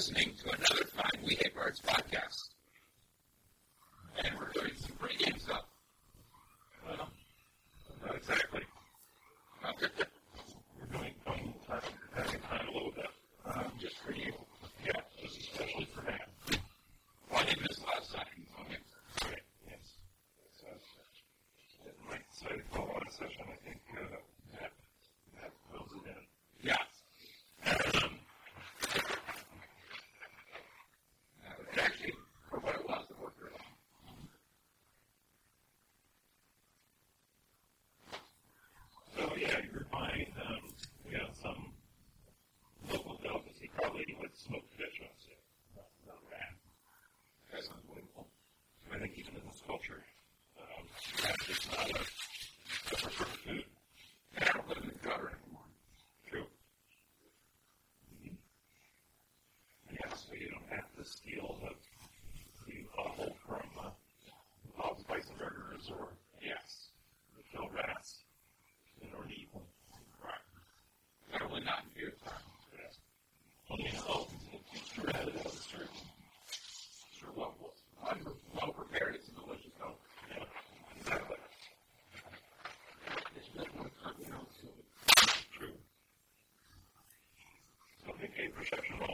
listening to another Fine We Hate Birds podcast. perception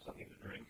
have something to drink.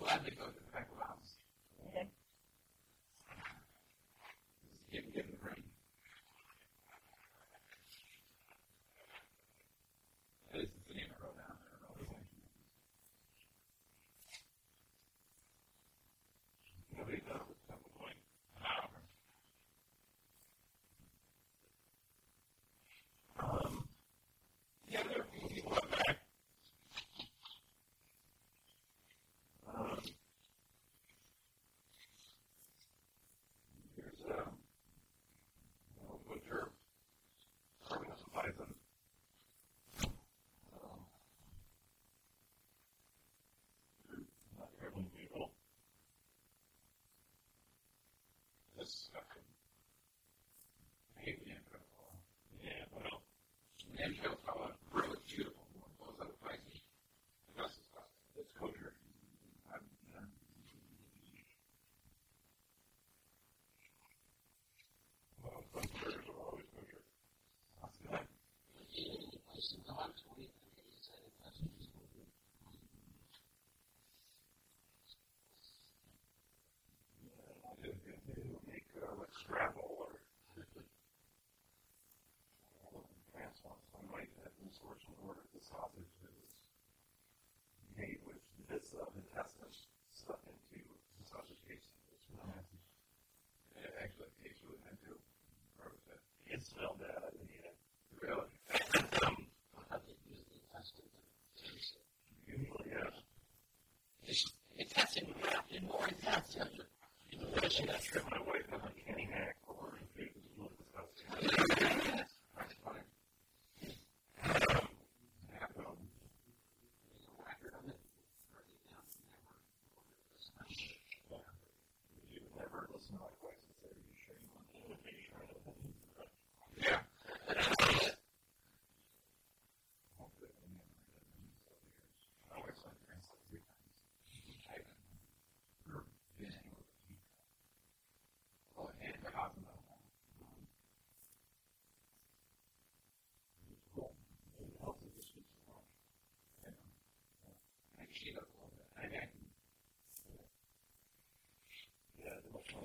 gladly go there.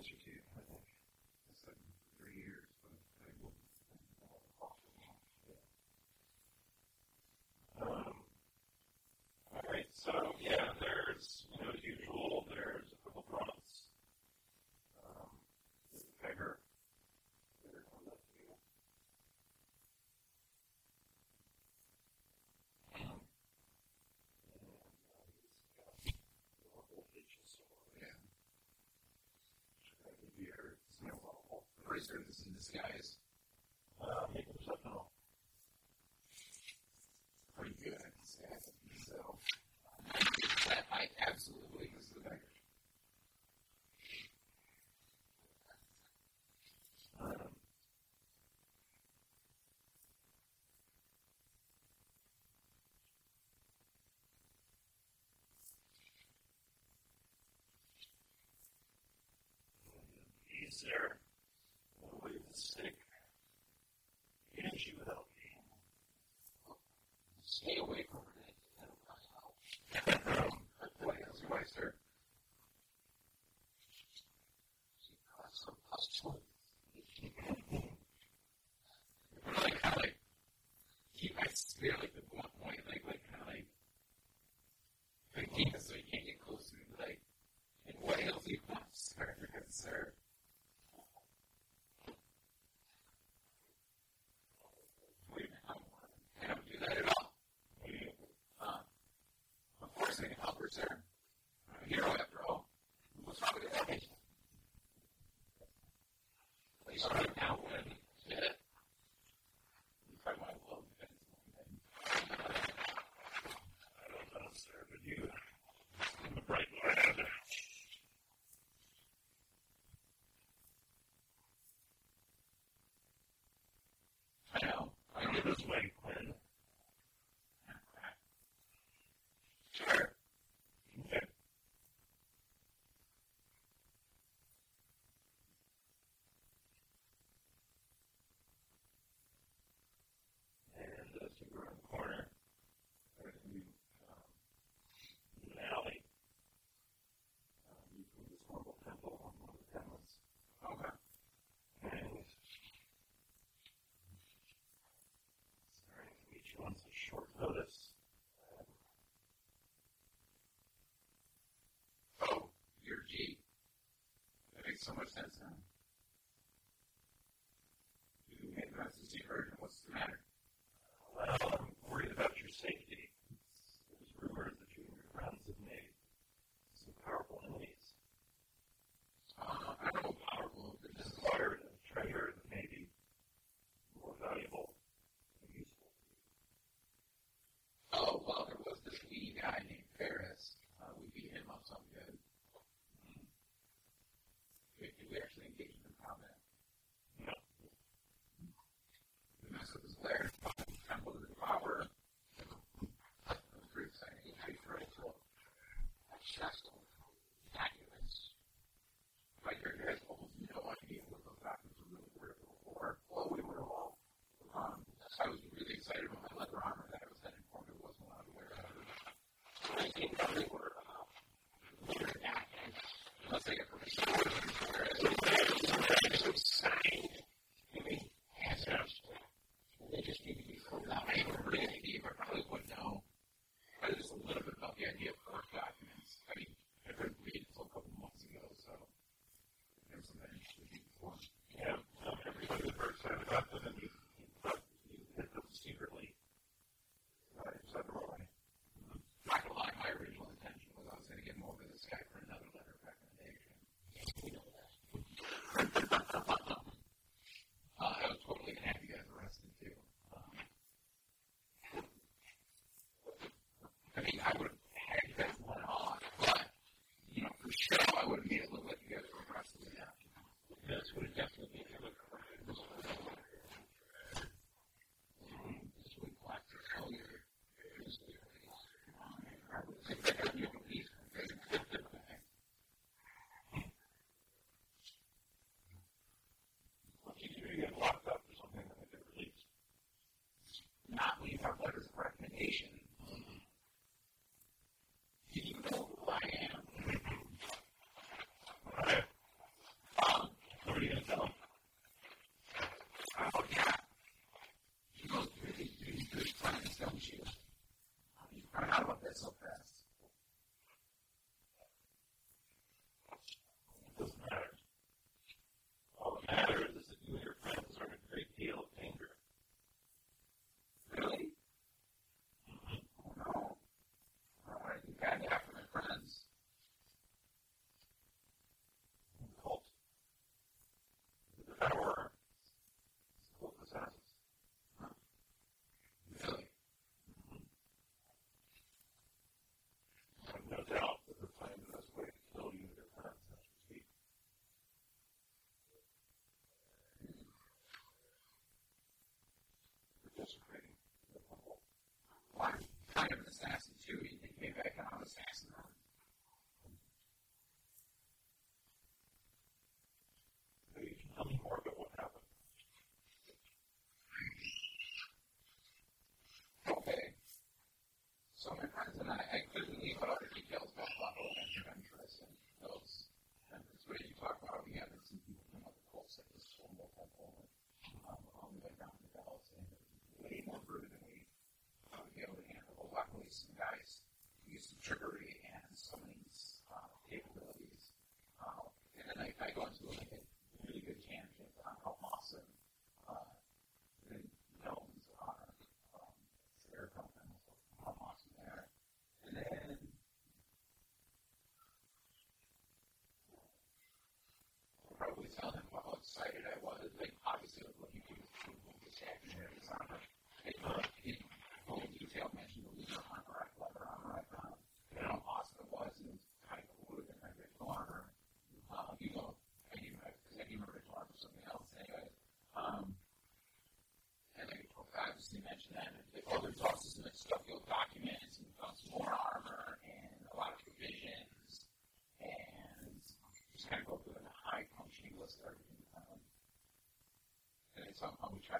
execute in disguise. Uh, make them. Pretty good, I can say. So, that absolutely is the beggar. Um, is there São Marcelo.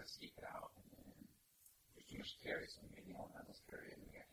seek it out, and then maybe usually won't have on carry period. And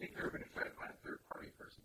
Try to find a third party person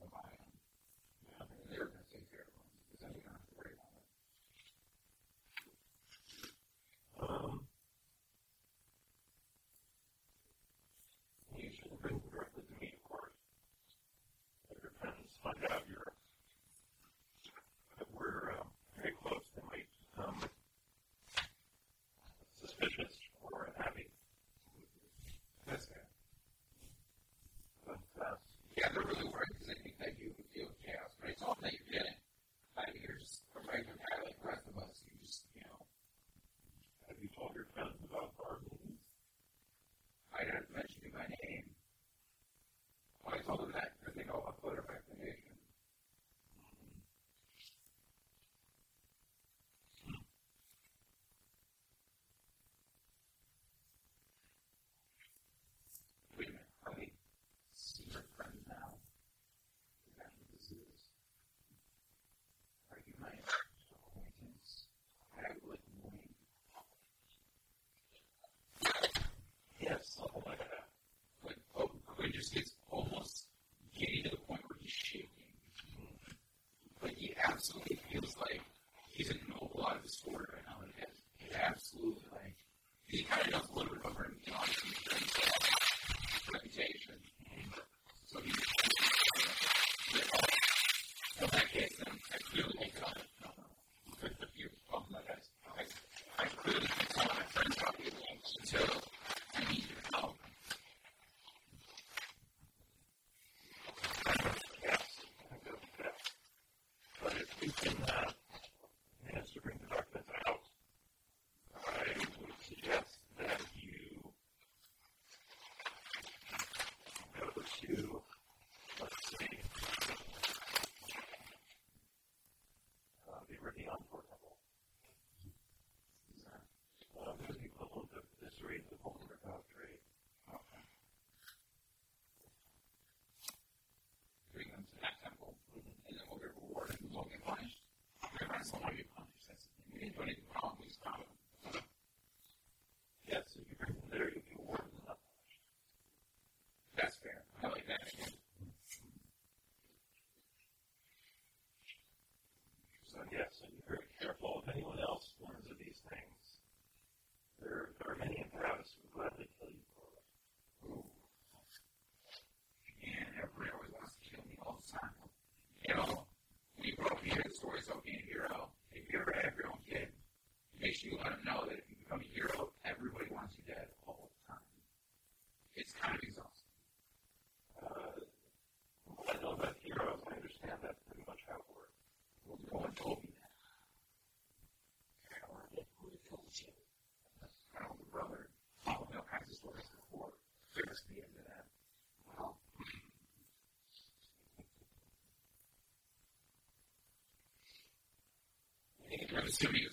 assuming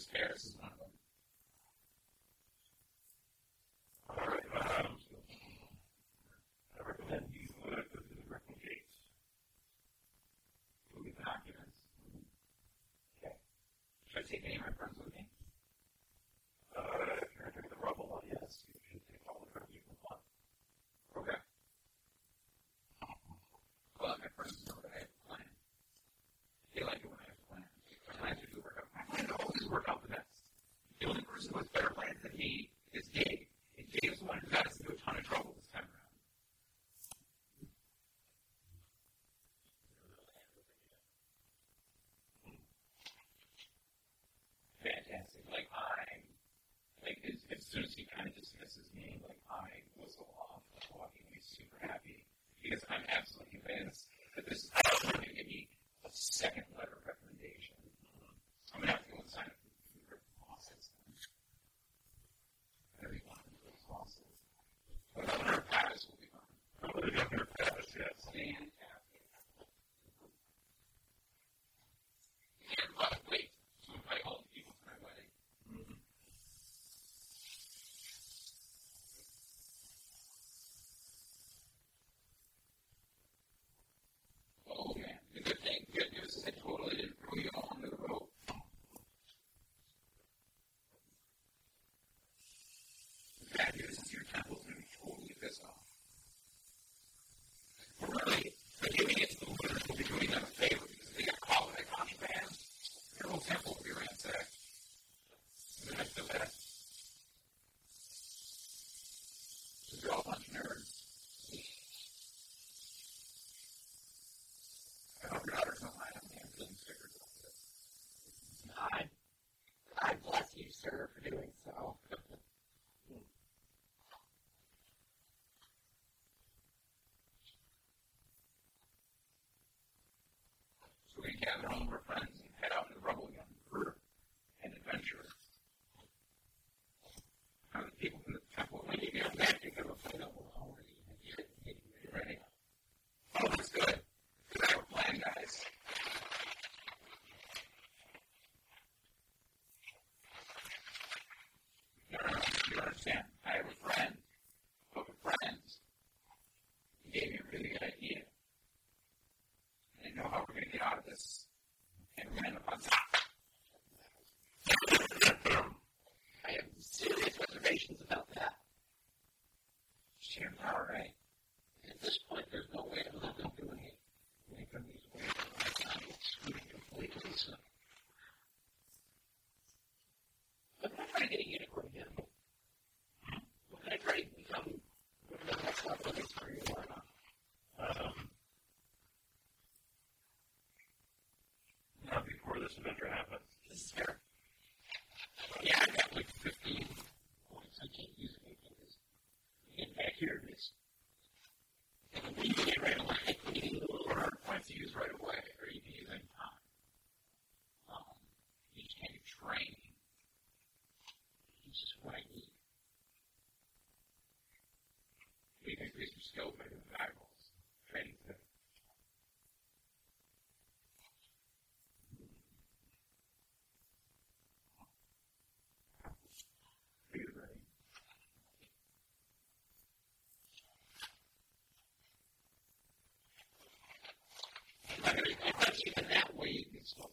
this adventure happens. This I mean, sometimes even that way. You can still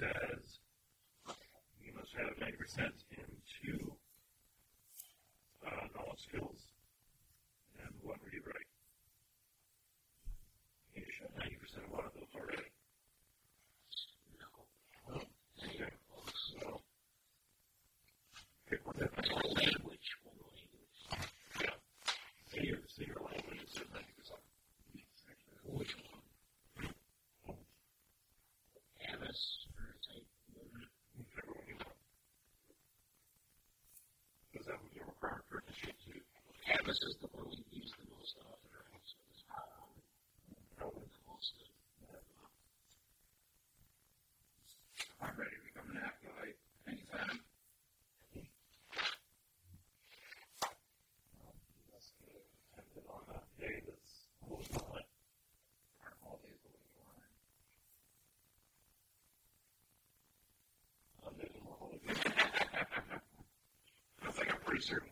says you must have 90% producer.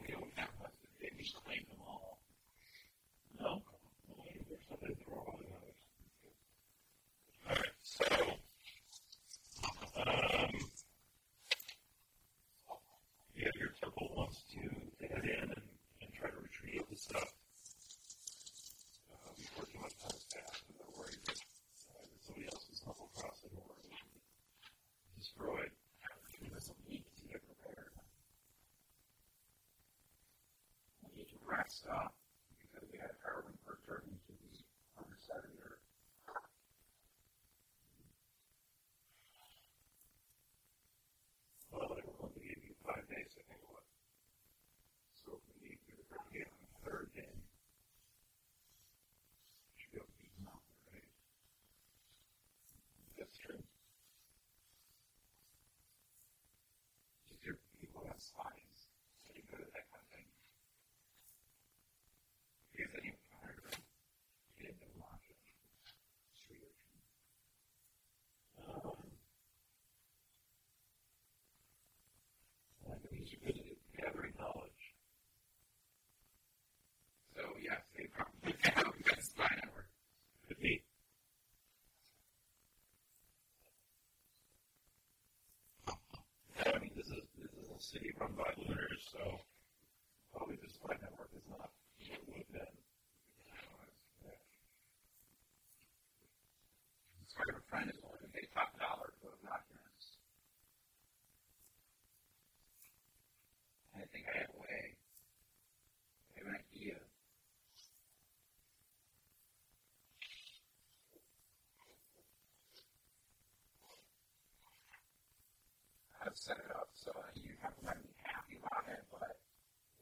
set it up so that you have let me happy about it, but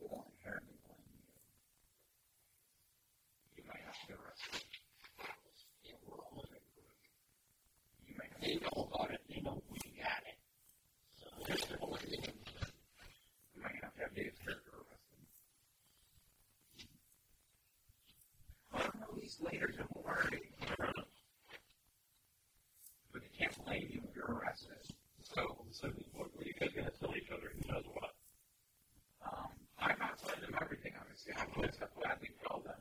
it won't inherently blame you. You may have to arrest it. It will hold it. You may have they know about it. They know we got it. So there's the only thing. You might have to have Dave's character arrested. Oh, no, he's later. Don't worry. But they can't blame you if you're arrested. So, so Going to tell each other who does what. Um, I'm telling them everything I'm going to do. I'm gladly tell them.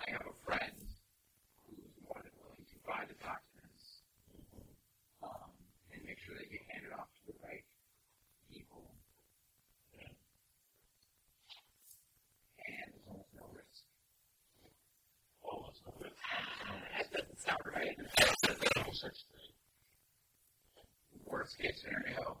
I have a friend who's more than willing to buy the documents um, and make sure they get handed off to the right people. And there's almost no risk. Almost no risk. I said it's not right. No such thing. Worst case scenario,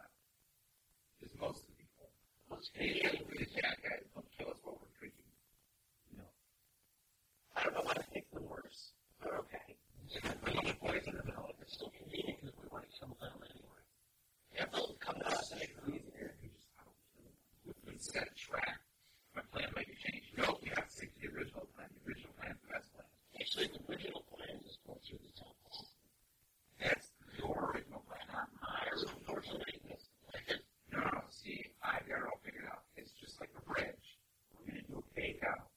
most of the people was, hey, yeah, look at this guy, come kill us while we're drinking. You know, I don't know why to think the worse, but okay. We don't poison them out. It's still convenient because we want to kill them anyway. Yeah, they'll come to us and they can leave here. We just, I don't kill them. set a track. My plan might be changed. No, we have to stick to the original plan. The original plan is the best plan. Actually, the original plan is going through the temple. That's your original plan, not mine. Unfortunately, no, no, See, I've got it all figured out. It's just like a bridge. We're going to do a fake out.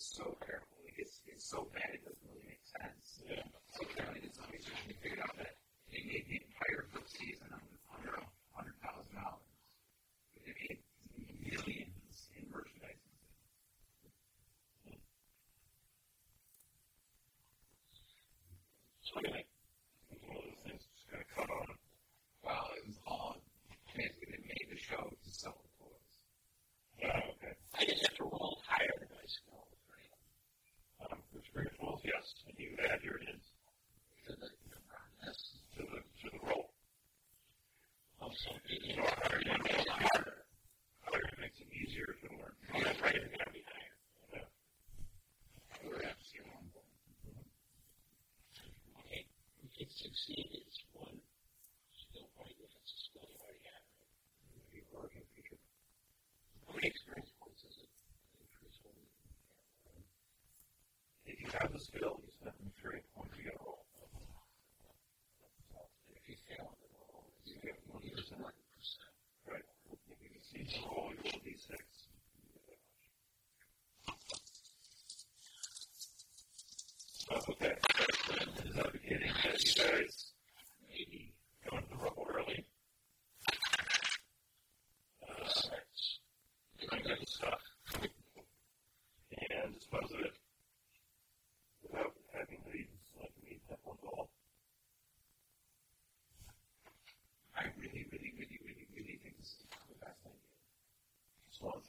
so terrible. It's, it's so bad it doesn't really make sense. Yeah. So apparently the zombies are figured out that they made the entire first season on under hundred thousand dollars. They made millions in merchandise. So anyway,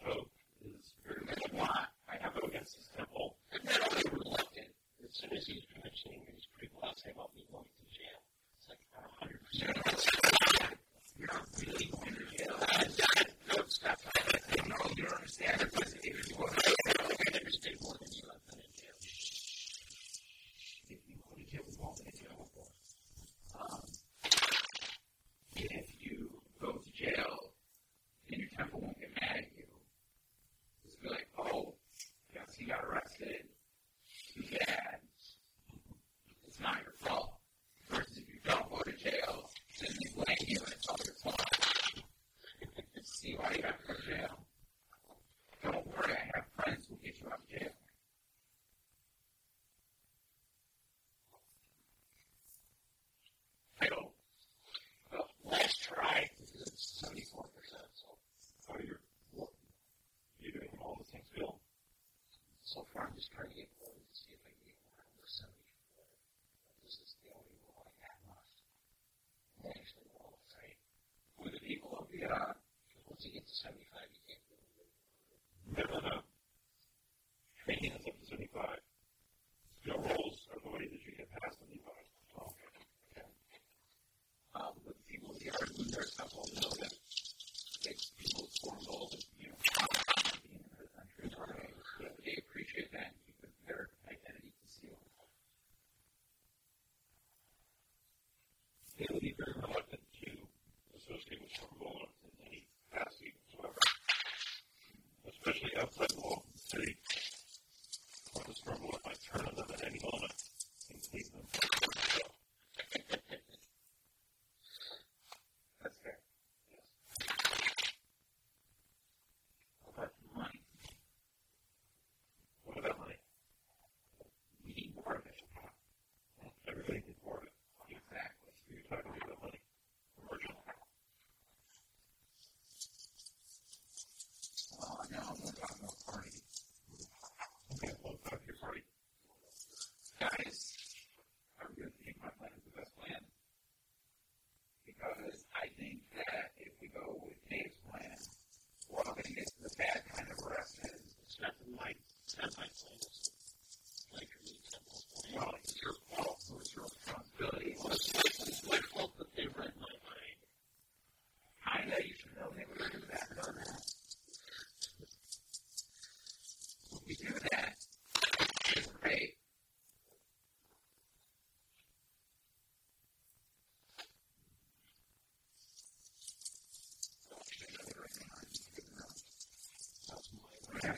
Oh. so far I'm just trying to get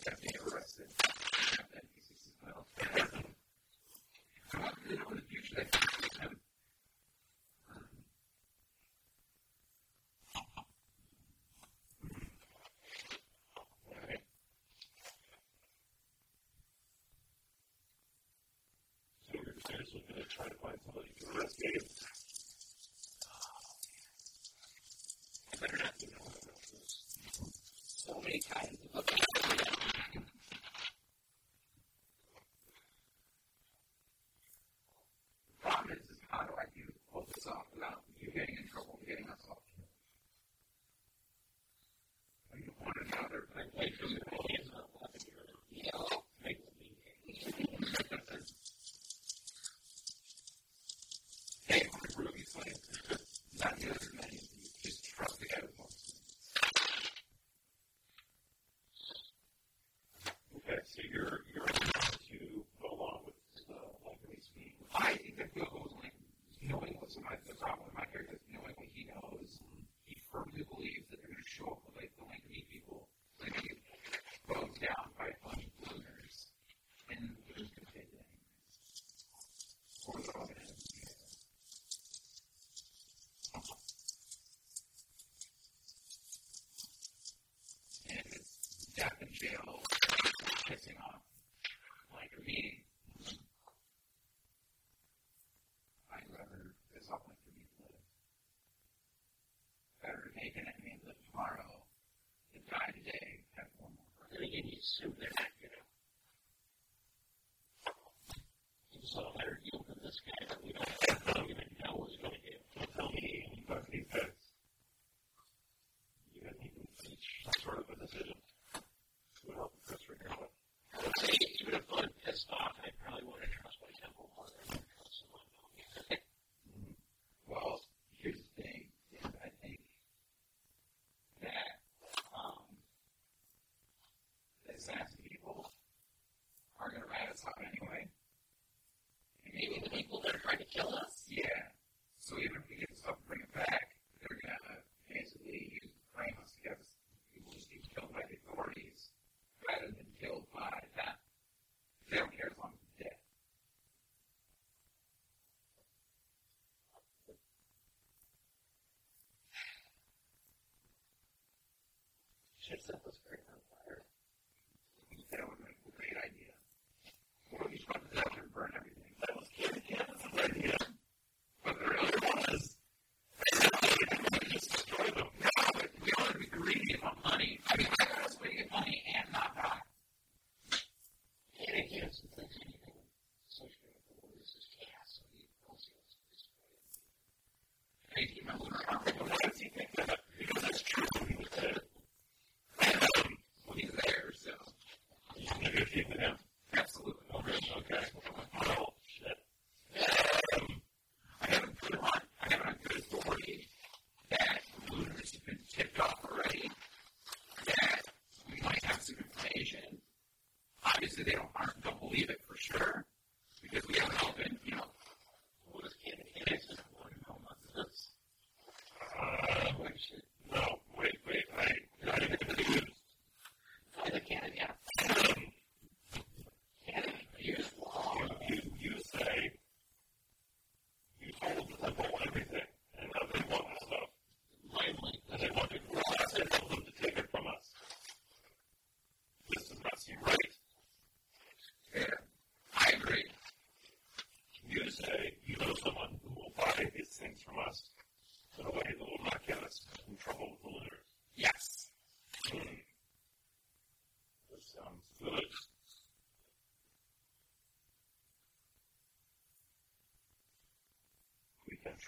seriously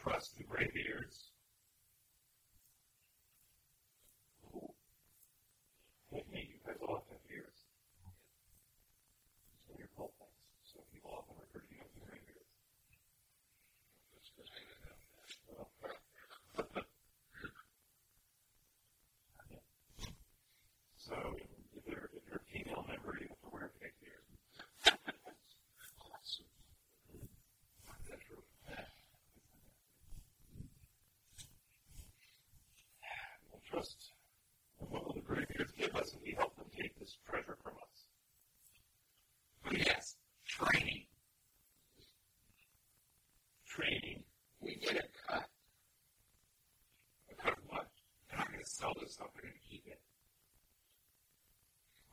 trust the graybeards Like me, you guys all have ears. So you're both things. So people often refer to you as the graybeards. That's because I didn't know that. So if you're, if you're a female member, you have to wear fake ears. Awesome. That's true. We'll trust. And what will the graybeards give us if we help them take this treasure from us? Yes, training. Training. We get a cut. A cut of what? And I'm going to sell this stuff. We're going to keep it.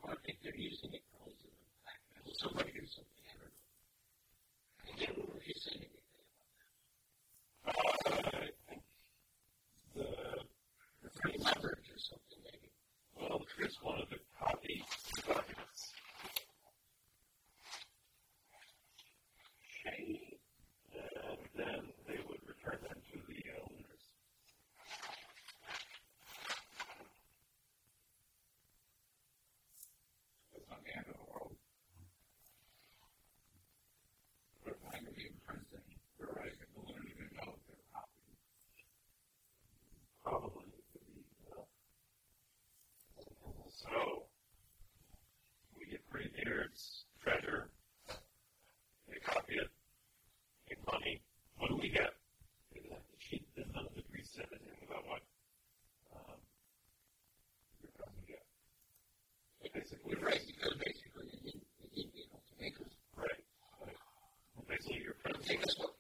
Well, I think they're using it probably as a blackmail. Somebody do something. I don't know. I can't remember if you said anything about Uh, I think the that. Free leverage or something, maybe. Well, here's one of the copy documents. Shady. And then they would return them to the uh, owners. It's not the end of the world. But if I'm going to be in prison, they're right. They won't even know if they're copied. Probably. uh, So, we get Greybeard's treasure. They copy it. Get money. What do we get? She did none of the Greece said anything about what um, your cousin get. But basically, You're right, because basically you need, you need, you know, to make us, Right. right. Well, basically, your friend take us what,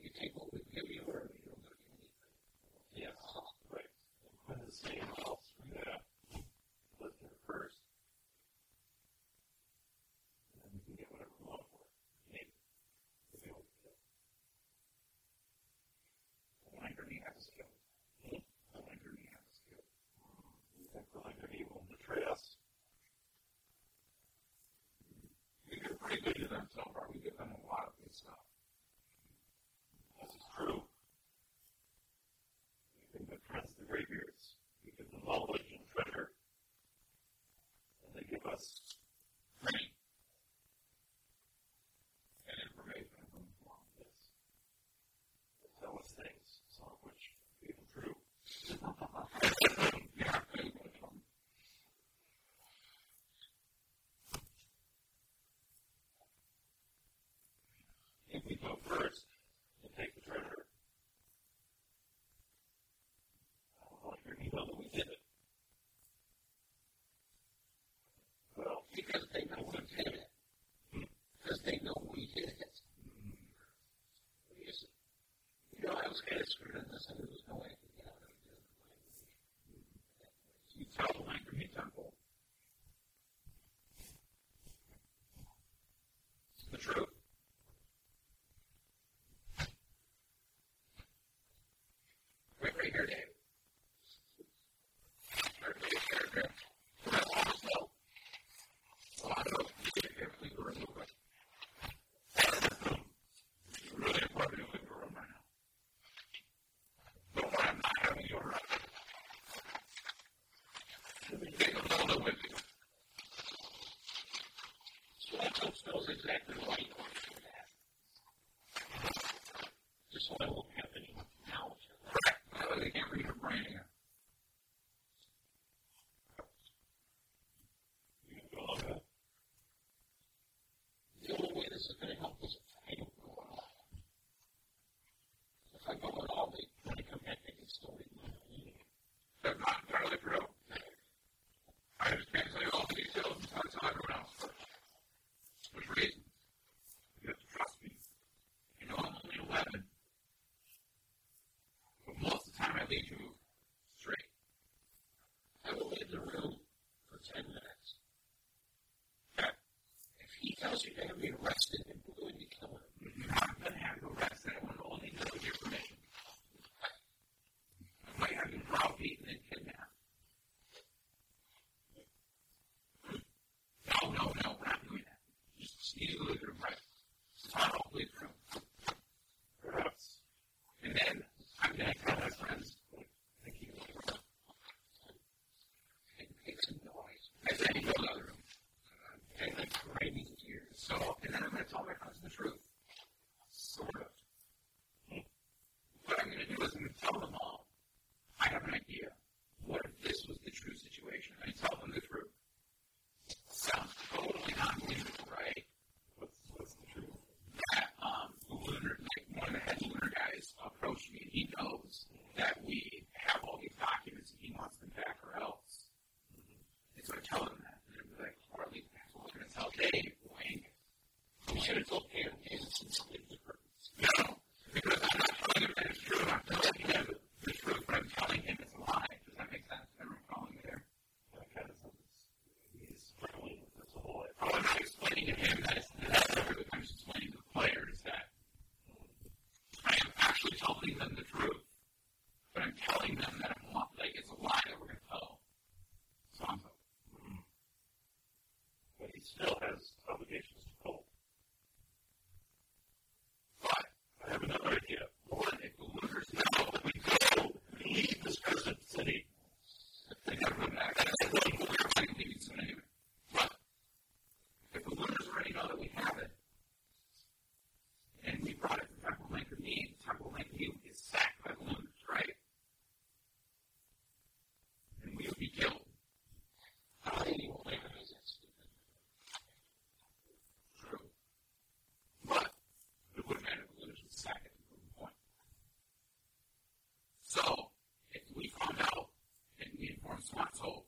console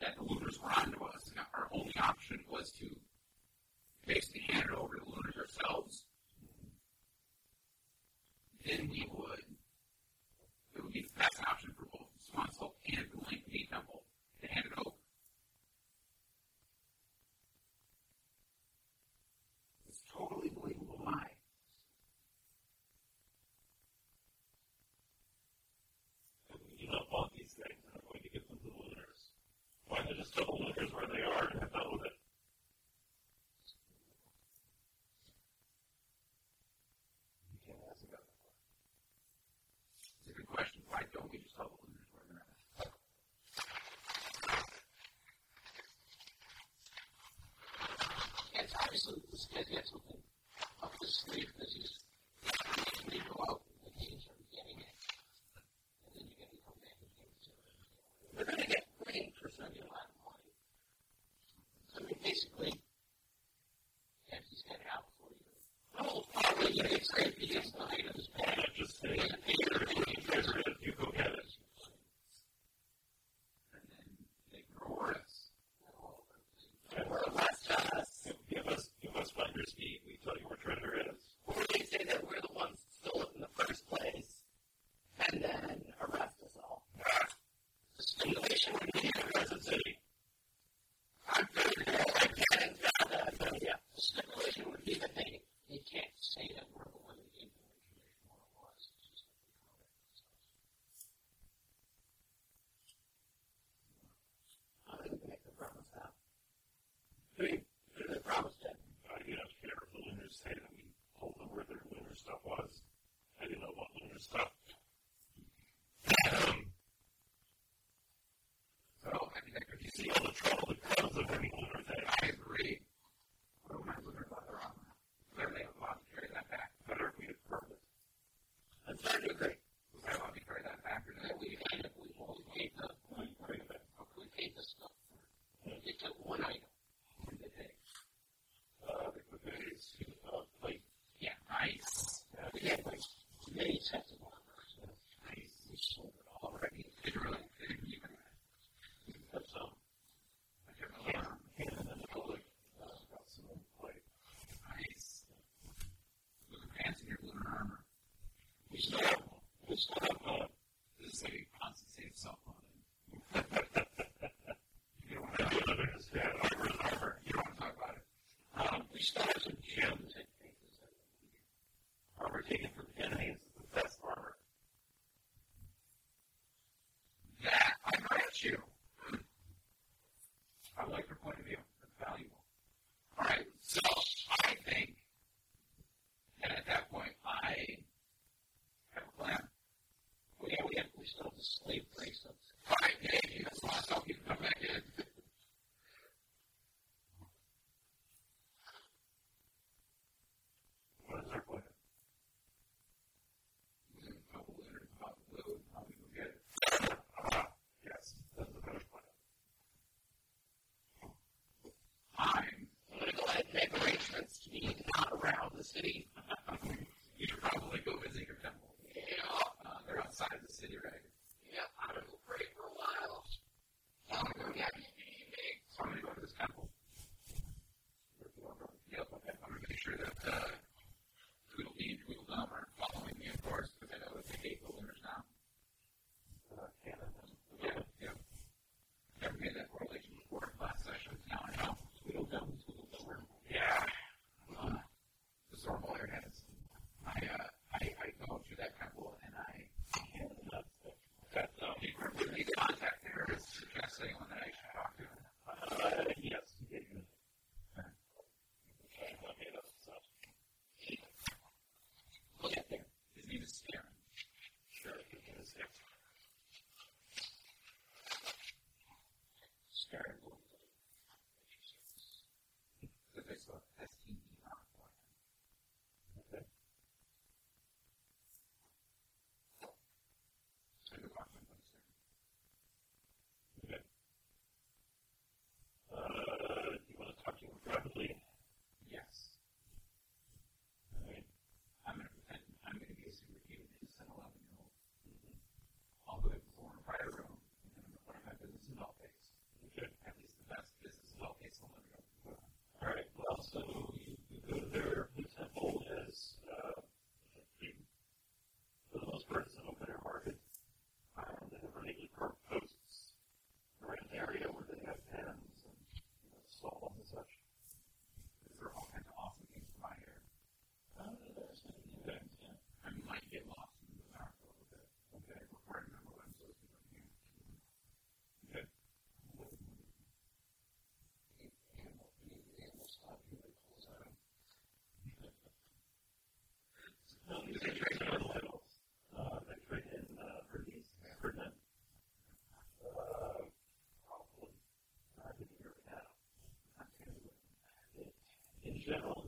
that the looters were onto us, our only option was Three. start general.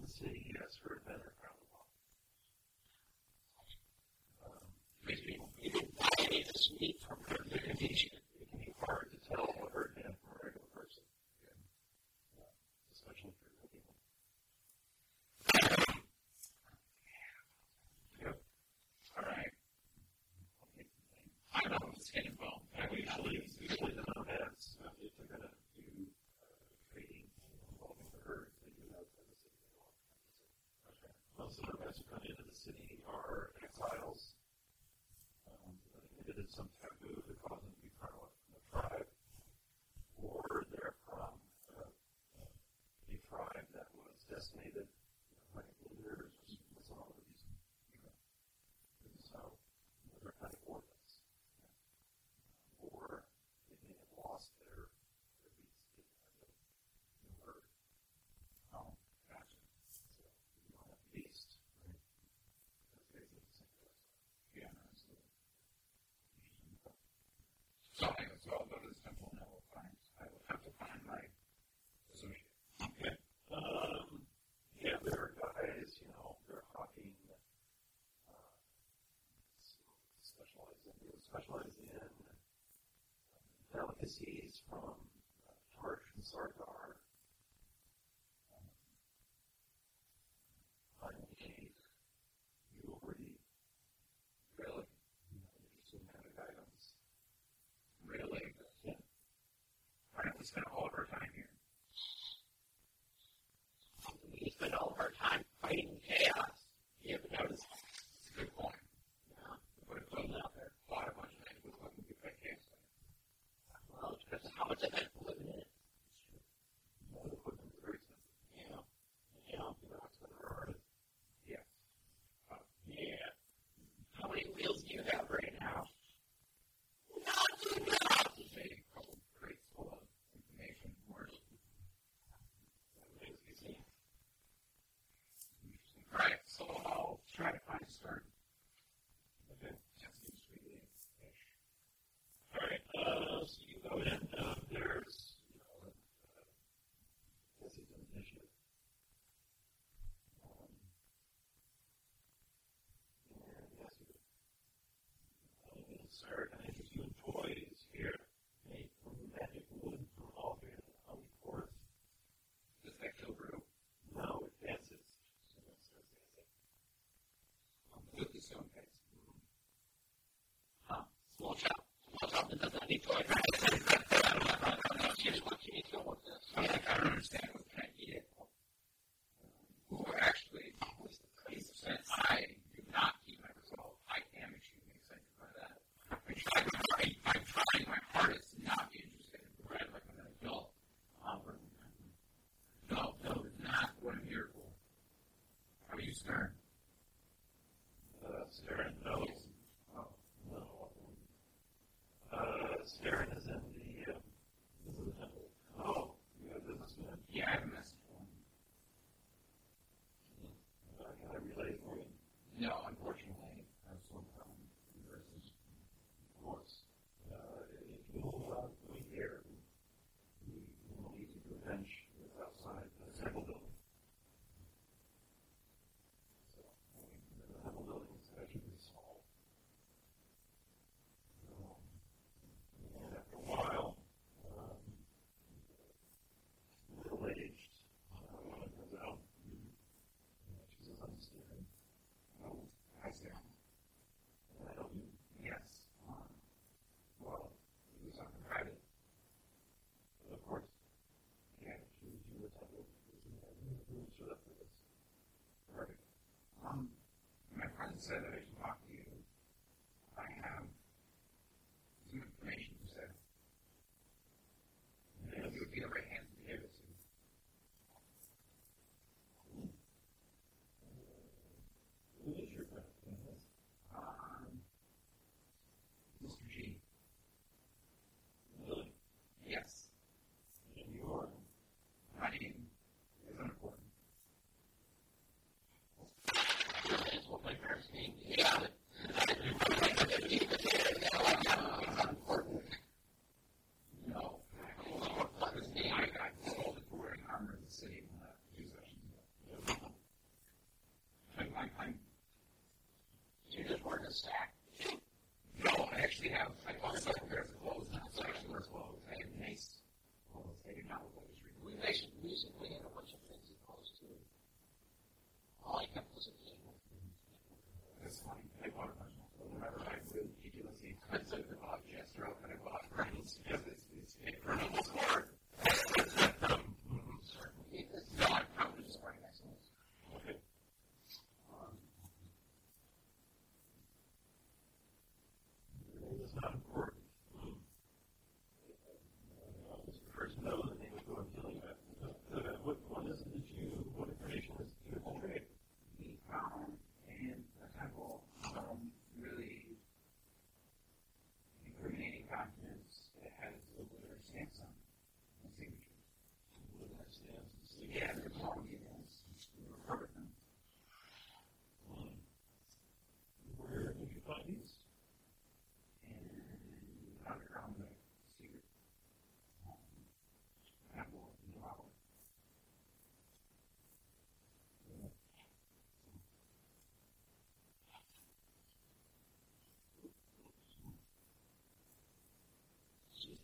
My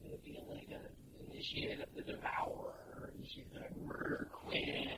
going to be like a initiate of the devourer, she's a murder queen,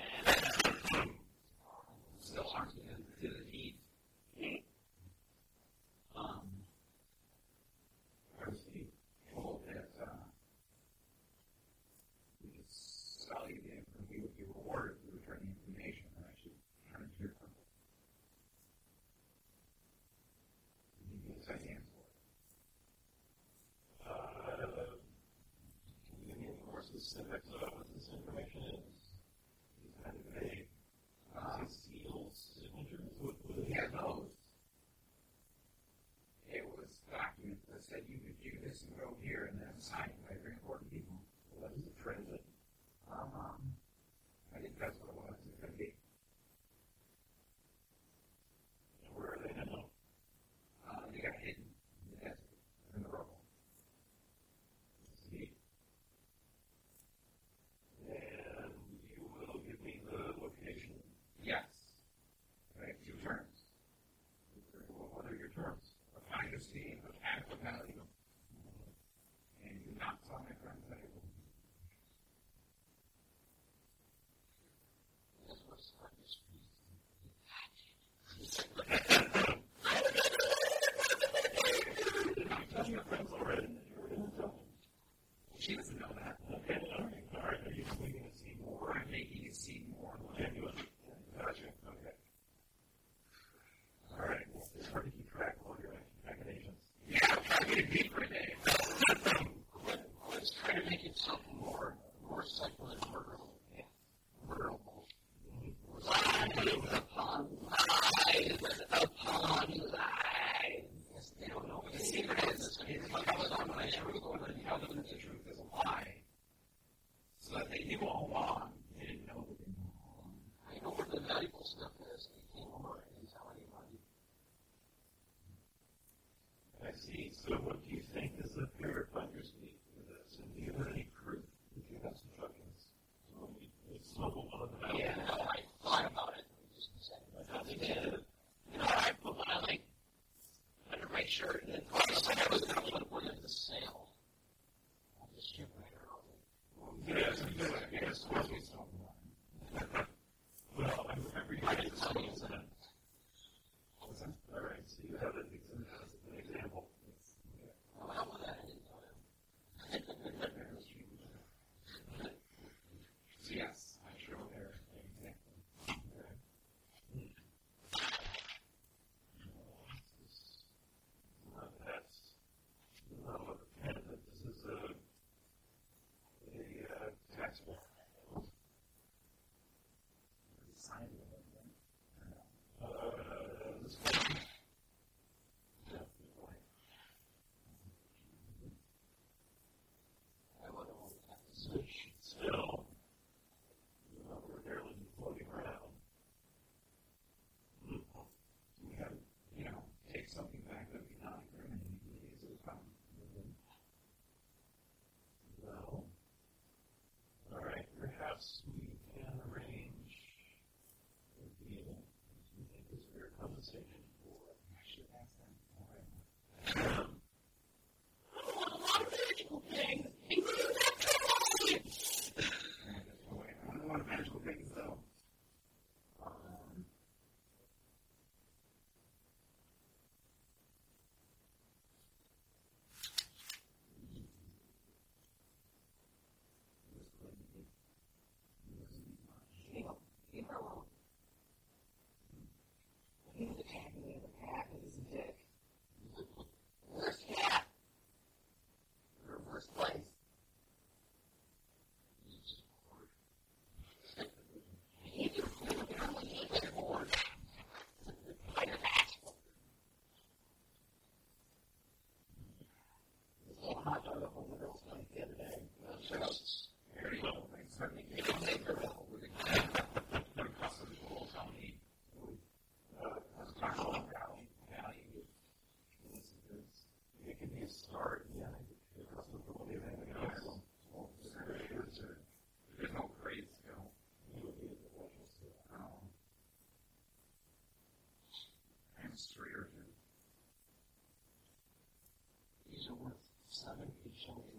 show.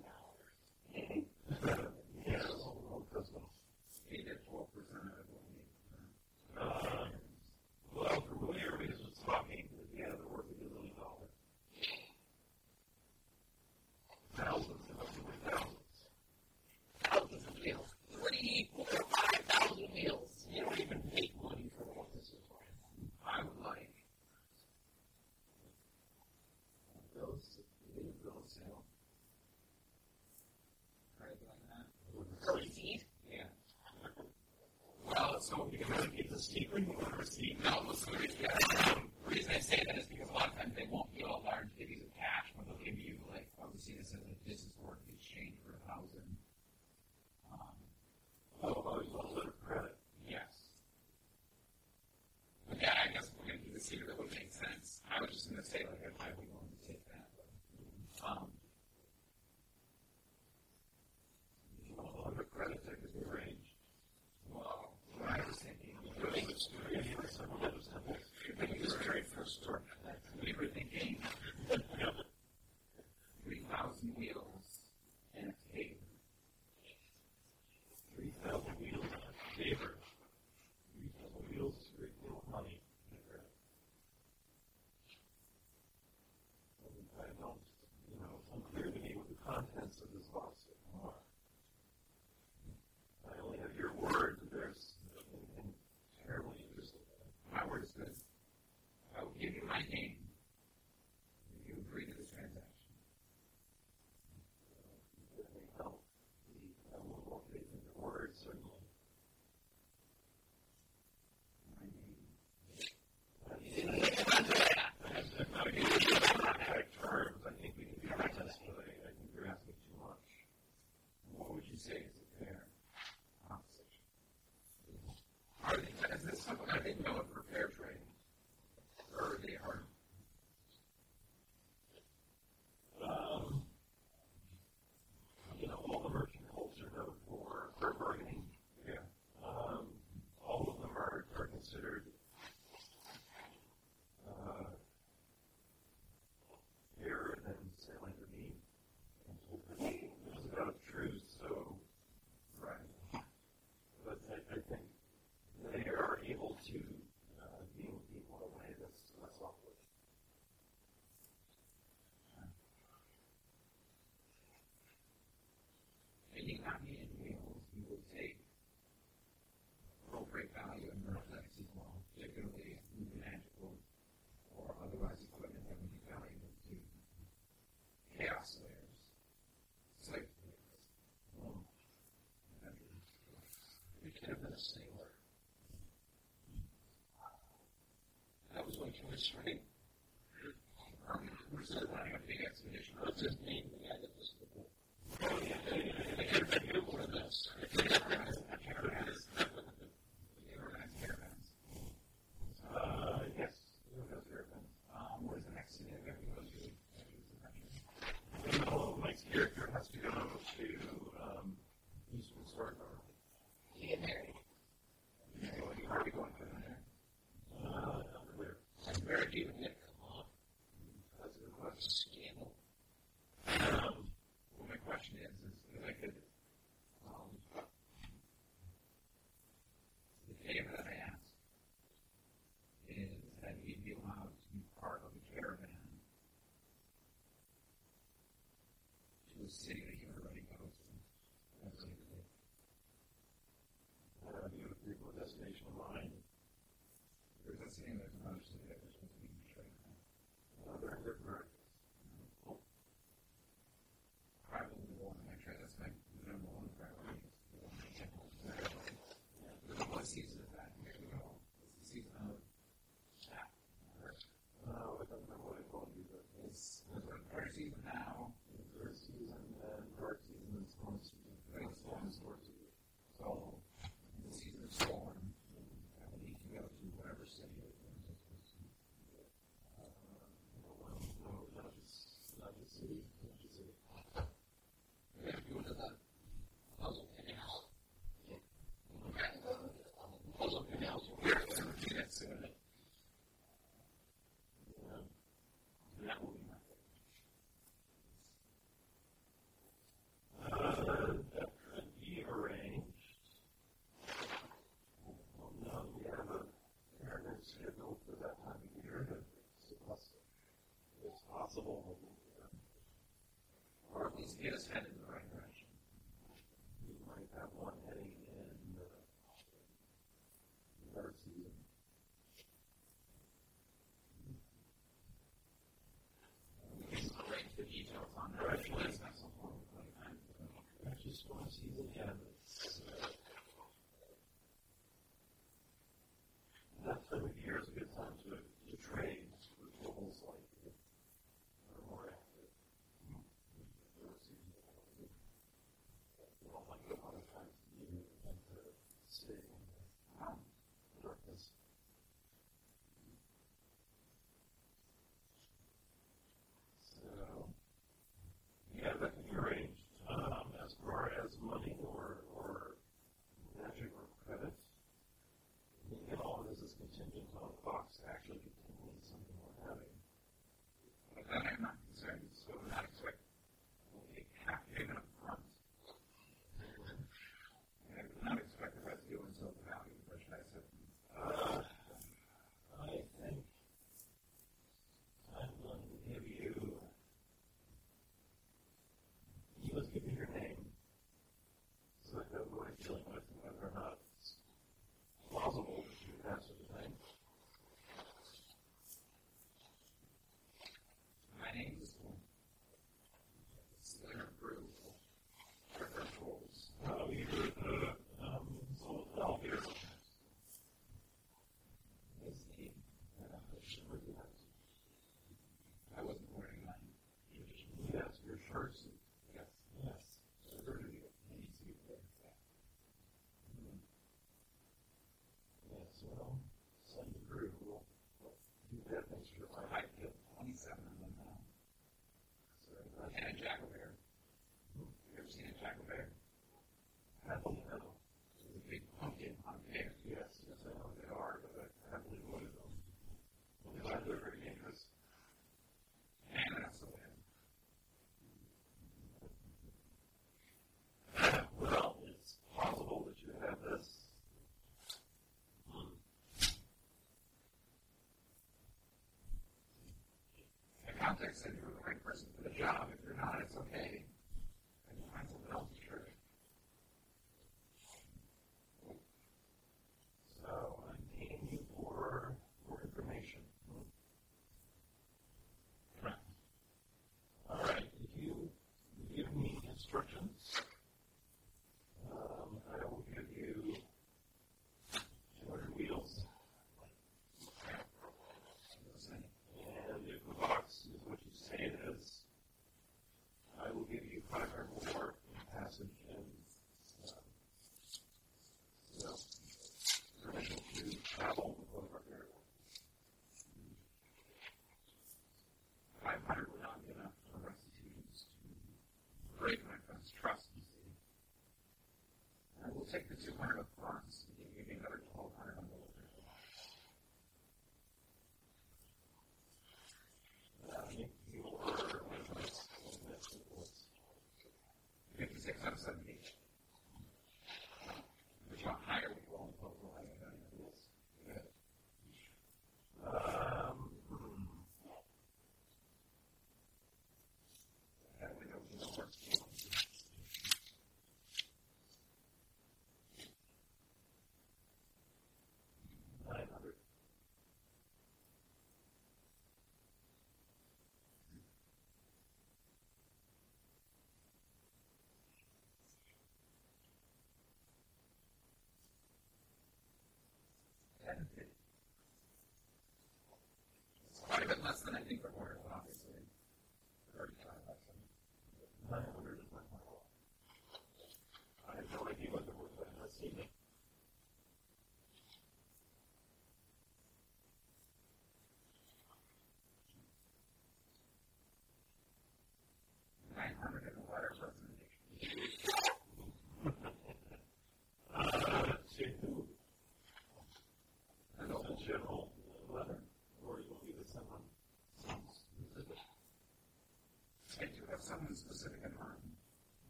The reason, Meaning not me in others and you're the right person for the job.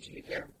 To be again.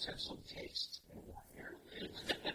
that's have some taste. in what you're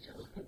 each other.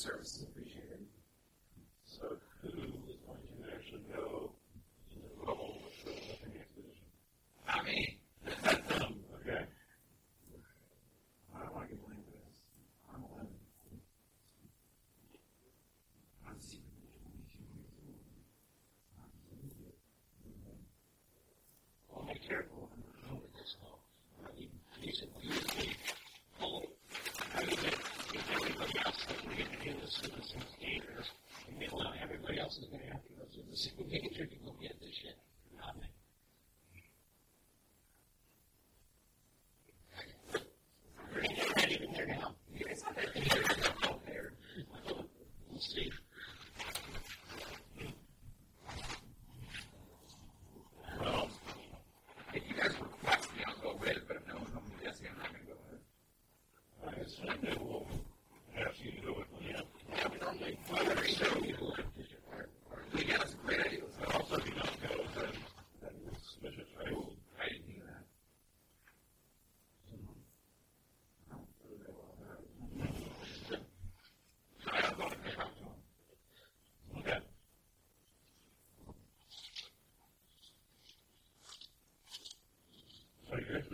services.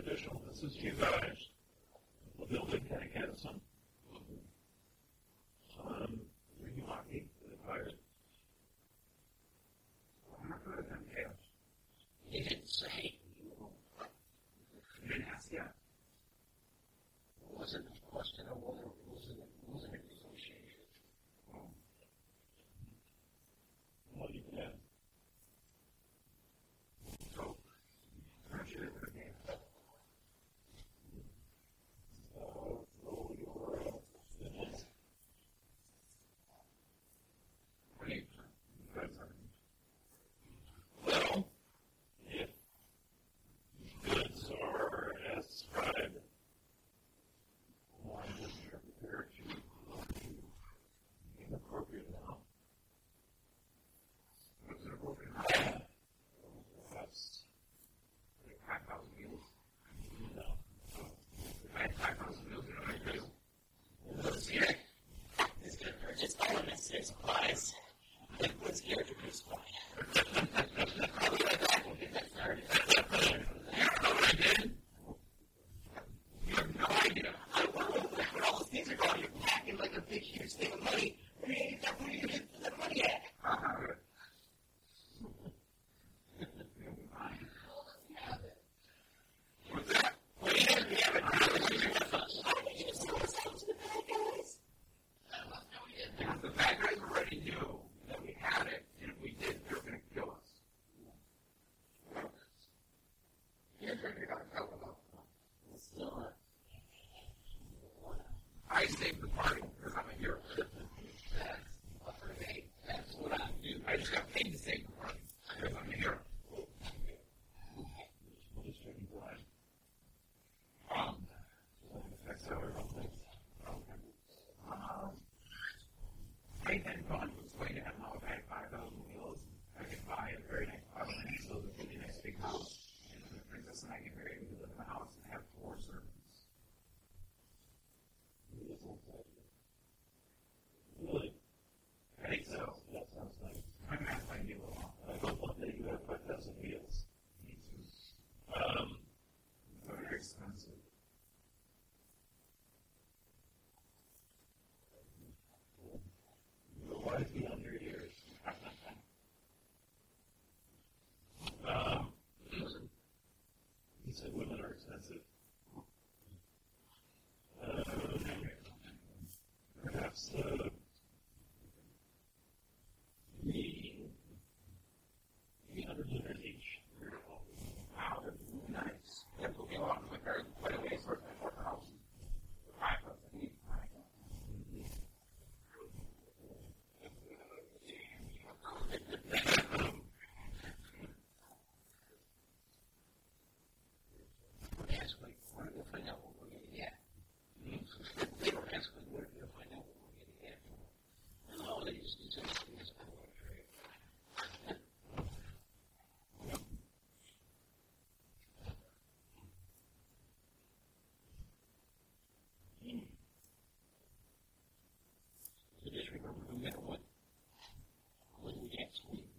additional. This is you guys.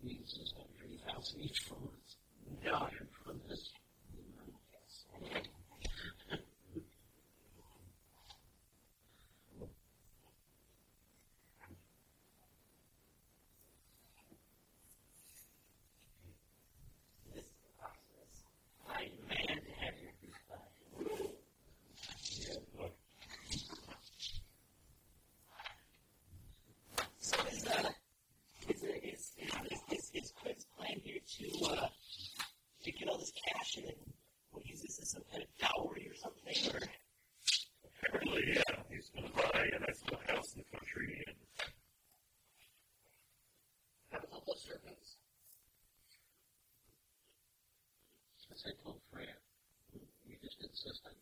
Jesus, each for us. No, central prayer. You just insist on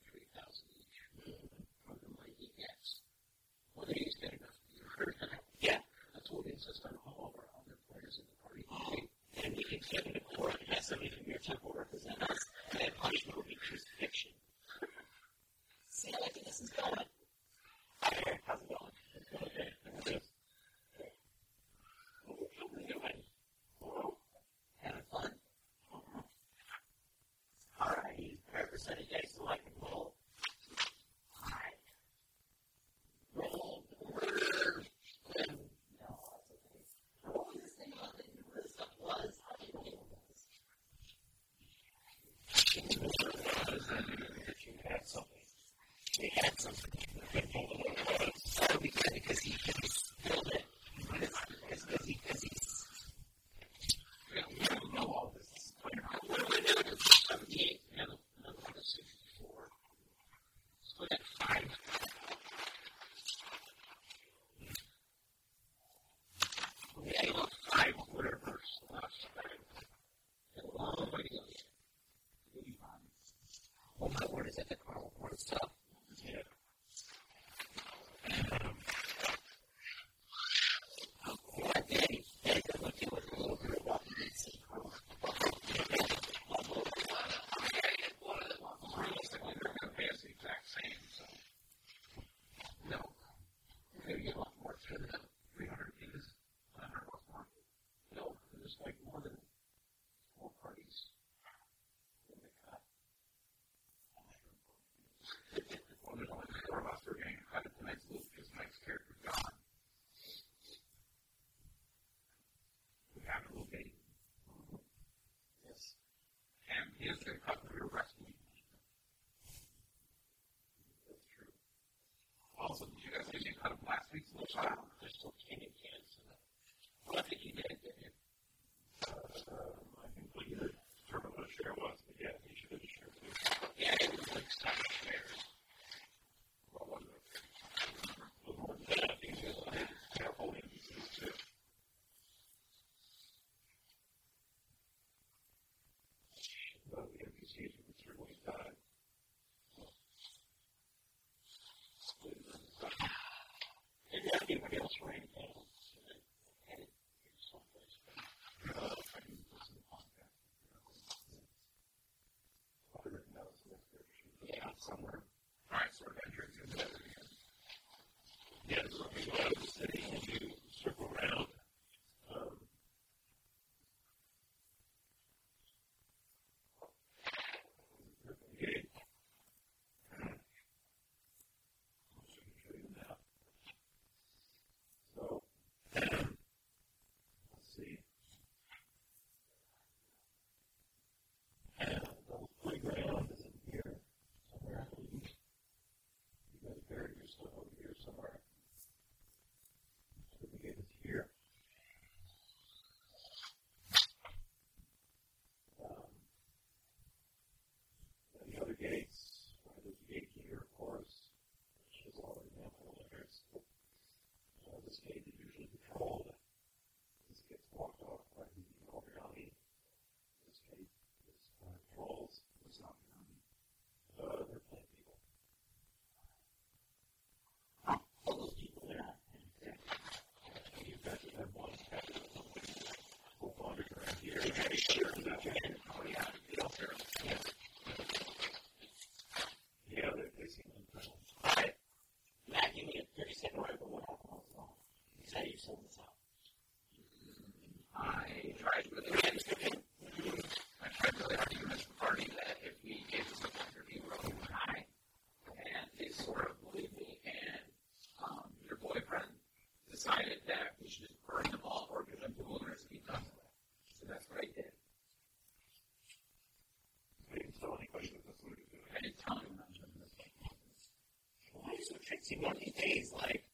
slain. Thank you. 61 days, like,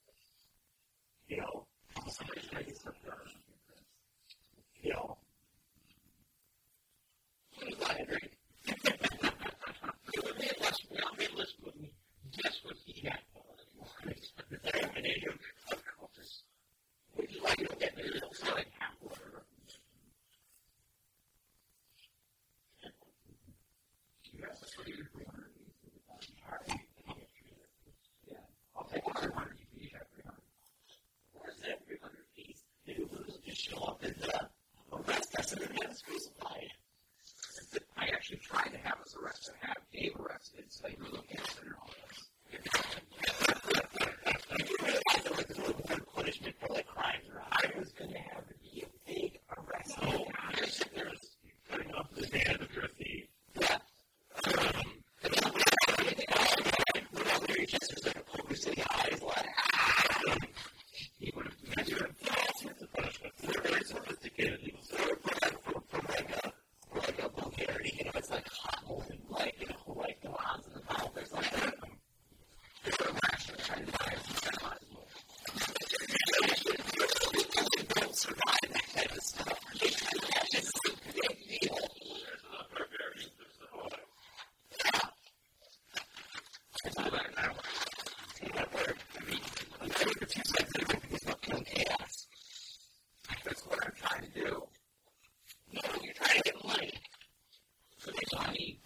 money,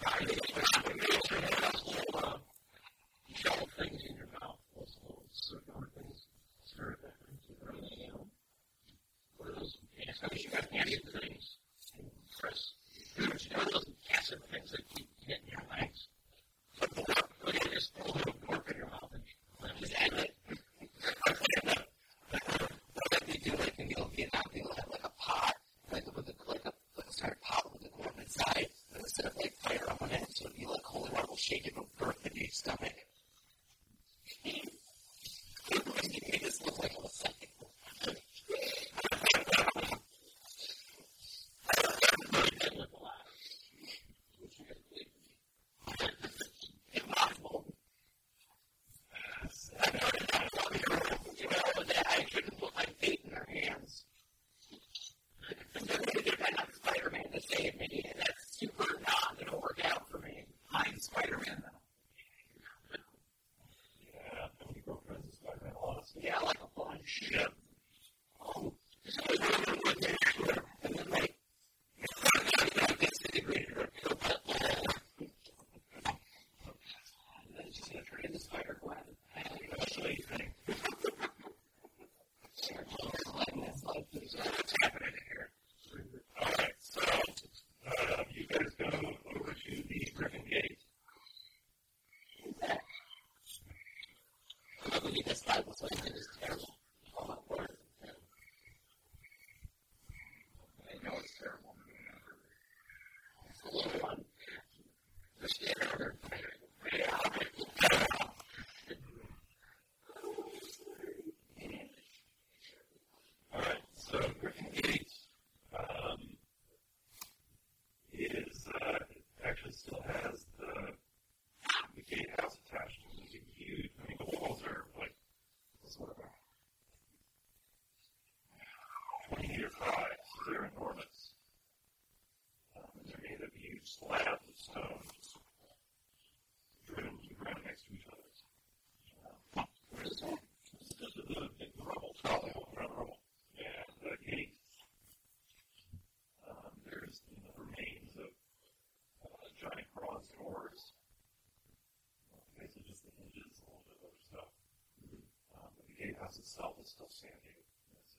itself is still standing.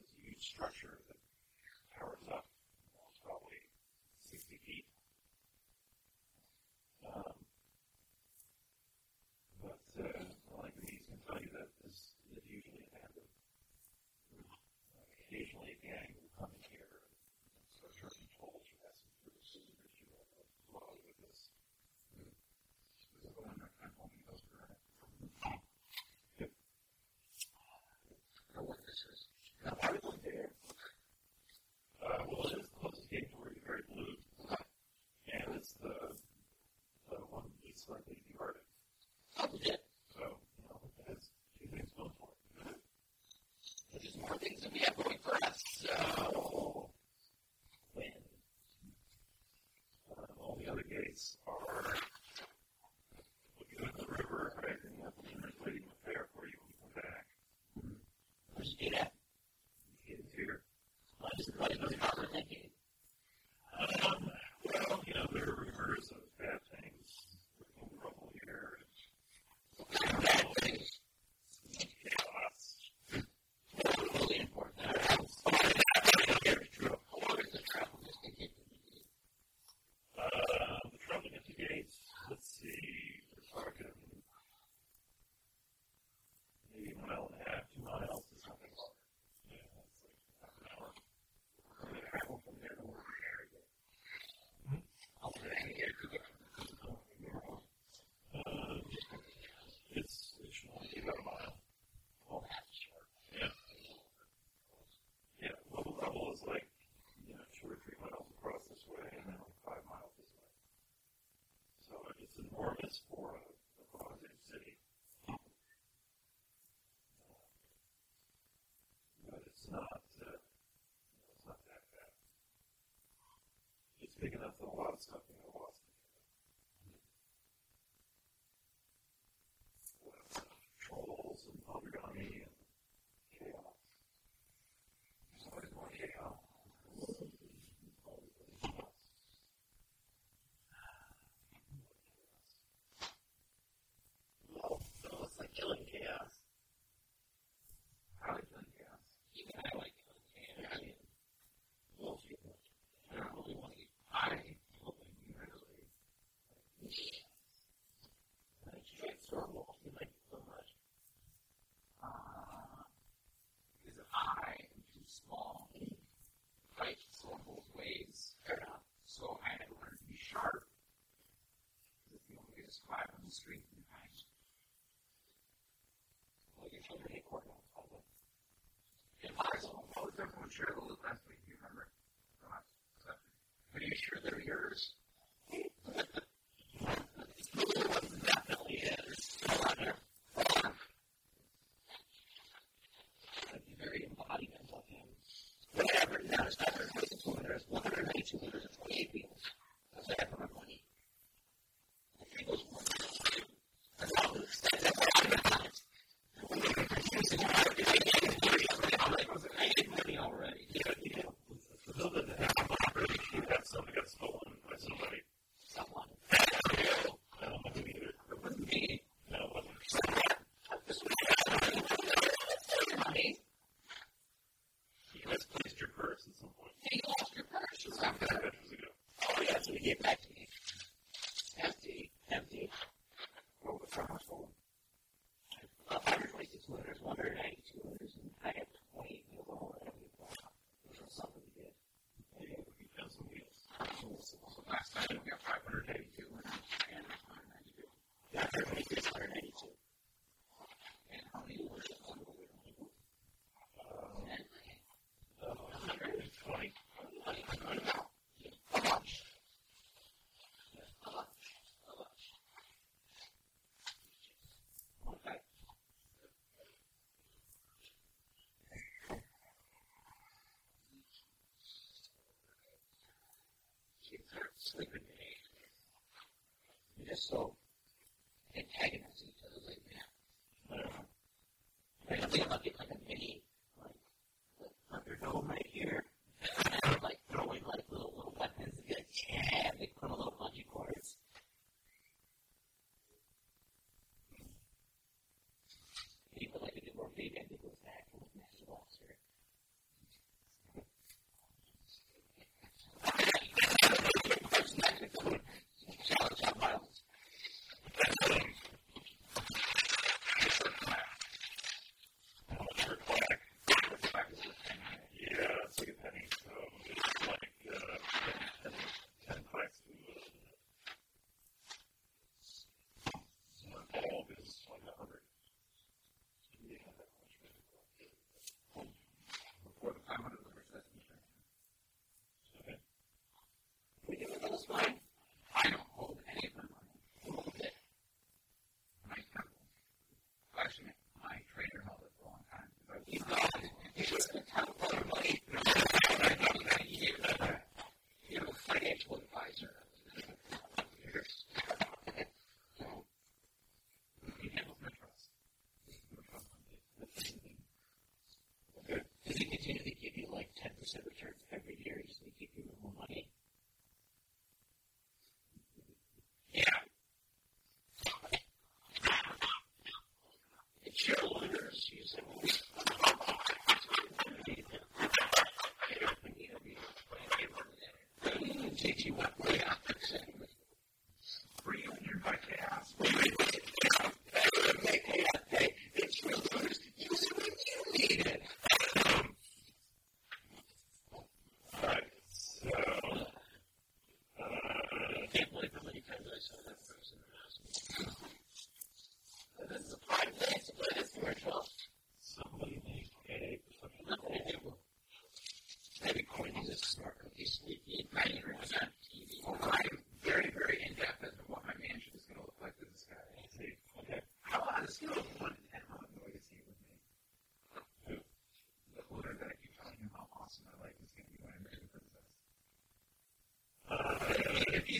It's a huge structure is here. is the voice. sleeping. It is so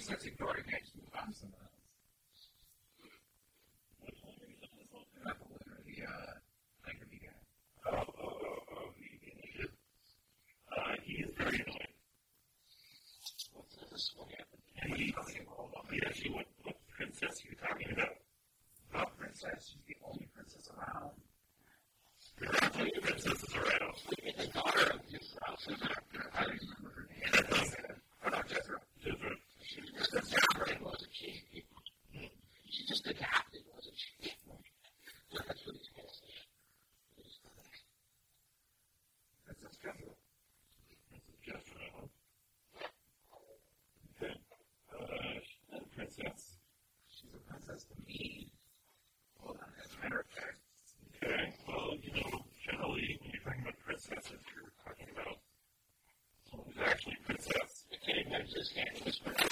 Uh, starts ignoring me, I his hand was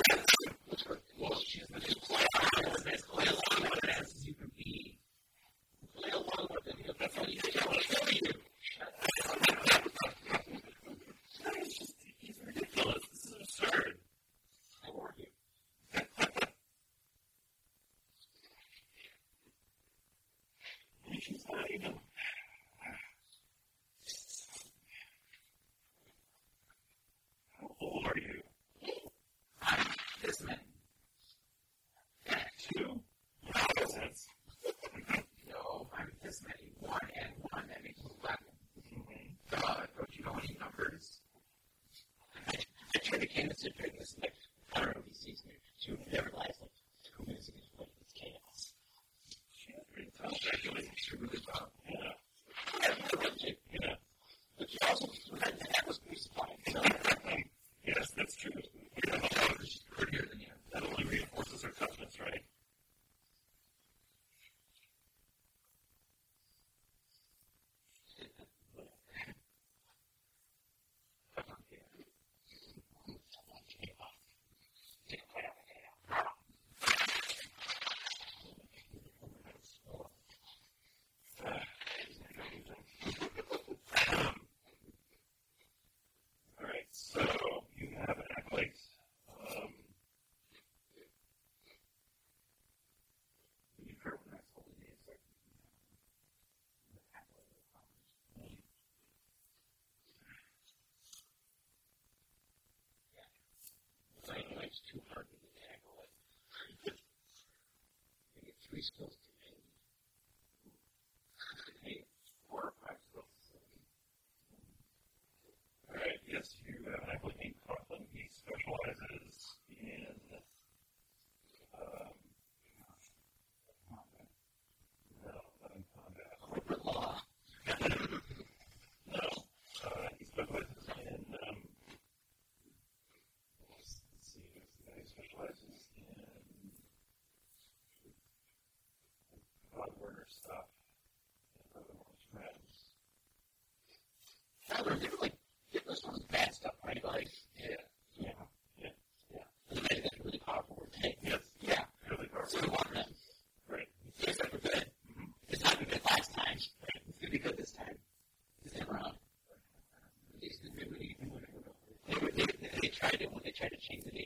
change the date.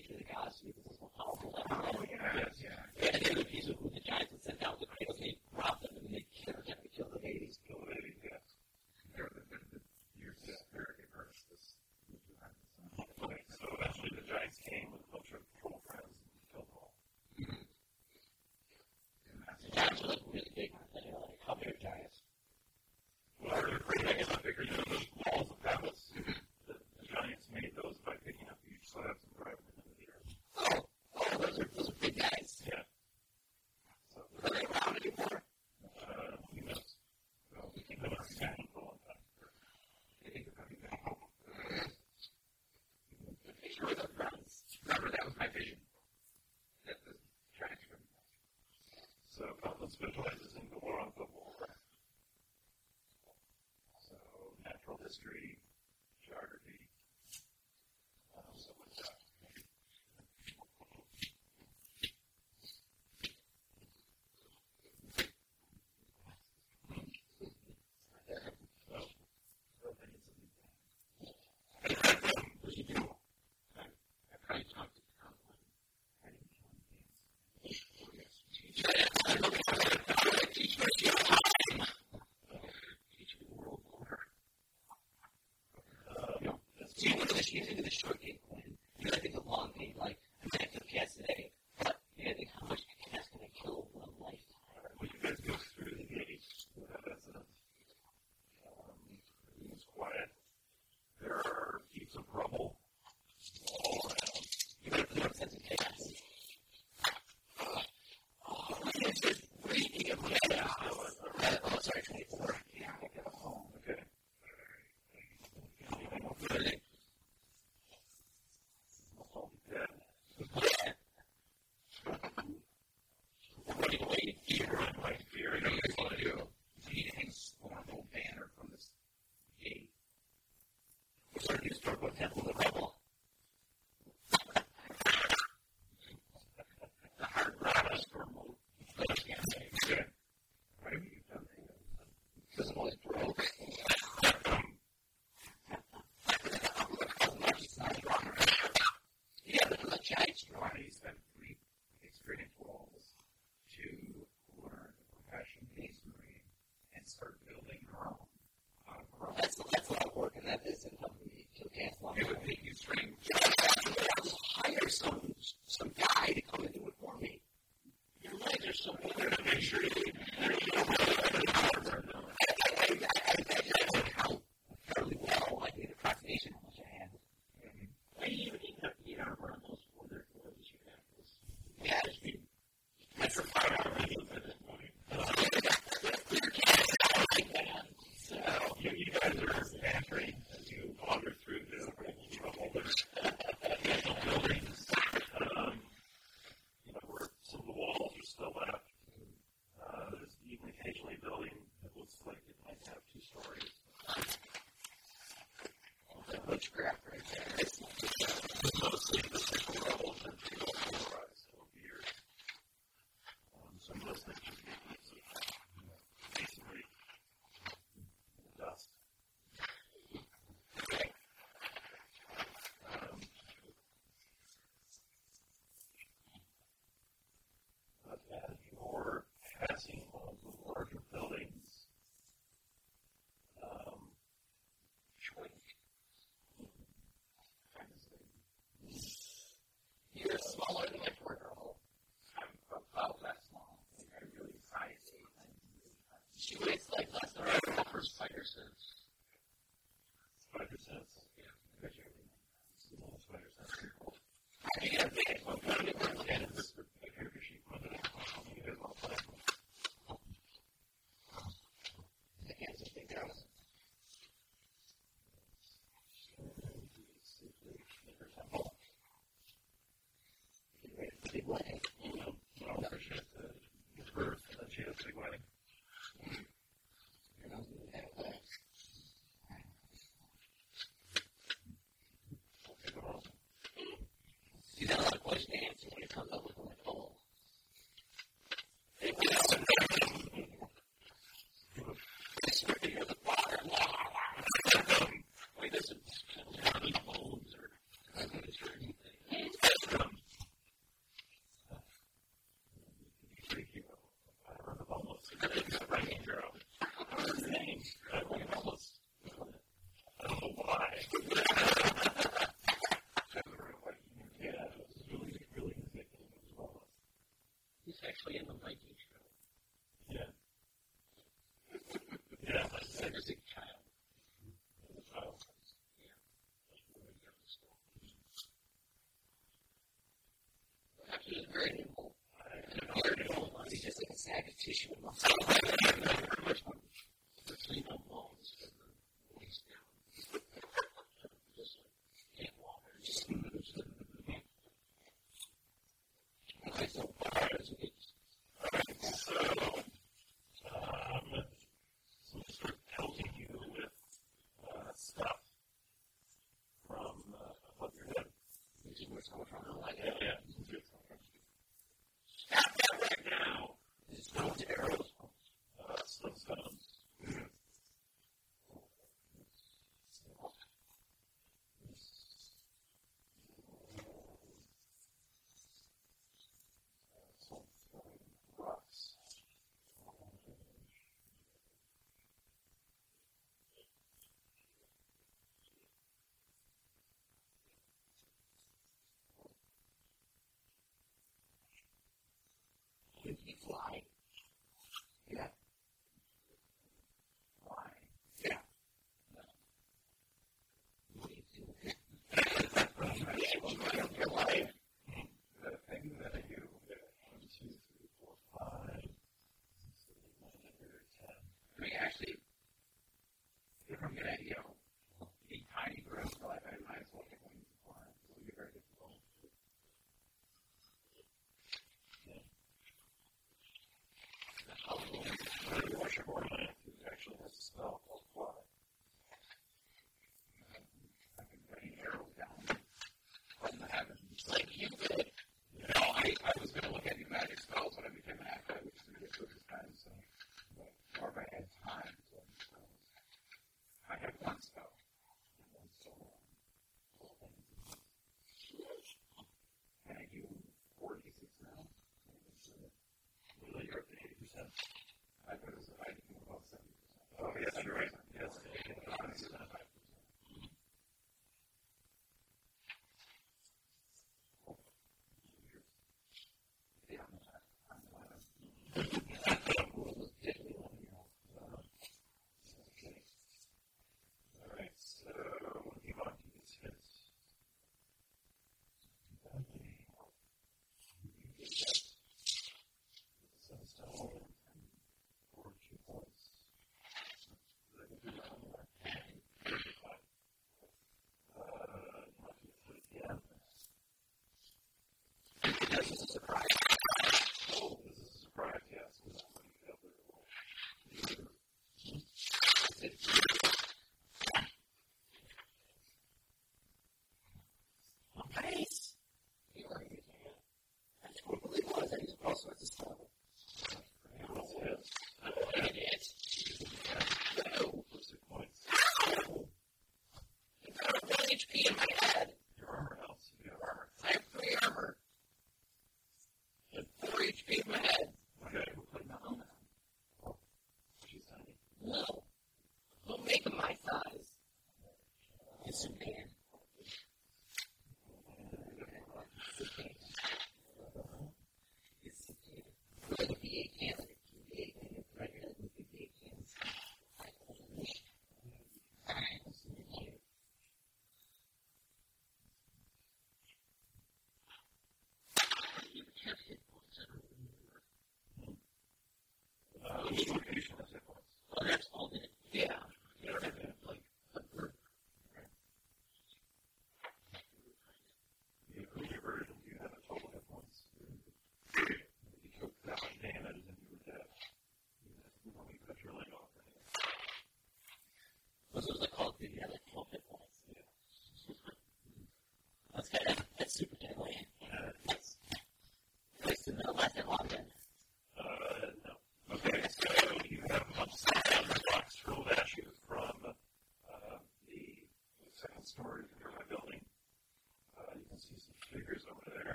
history. way, you know, so yeah. it's worth a chance to go out Thank you. Can he fly? Yeah. Why? Yeah. No. What do you do? Yeah, well, right up your life. The thing that I do, one, two, three, four, five, six, seven, eight, nine, ten, ten. I mean, actually, if I'm gonna, you know, eat tiny growth for life, I might as well get wings and fly. It would be very difficult. Very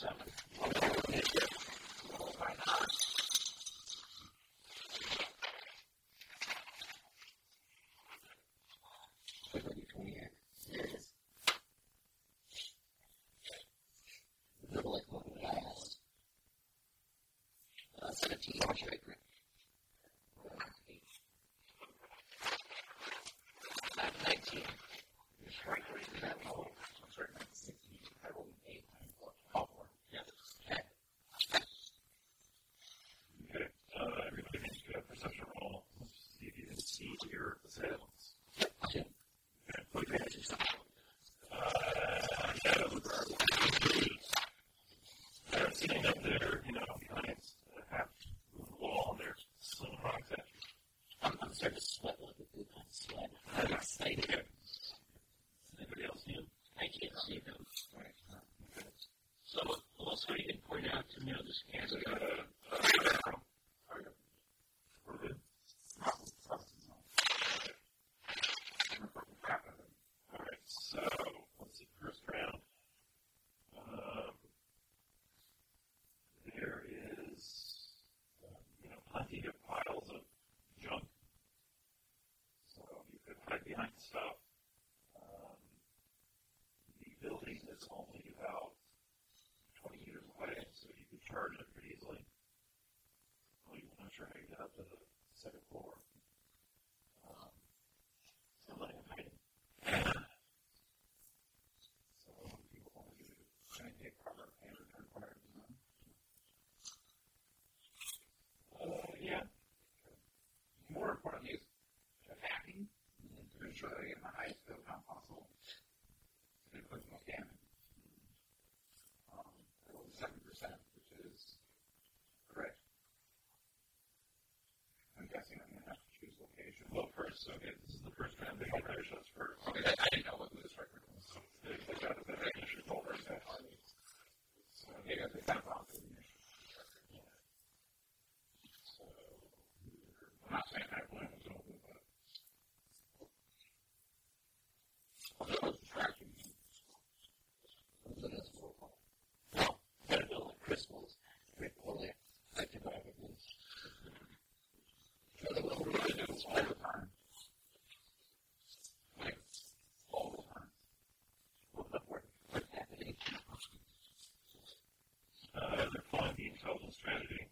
seven. Kelvin's strategy.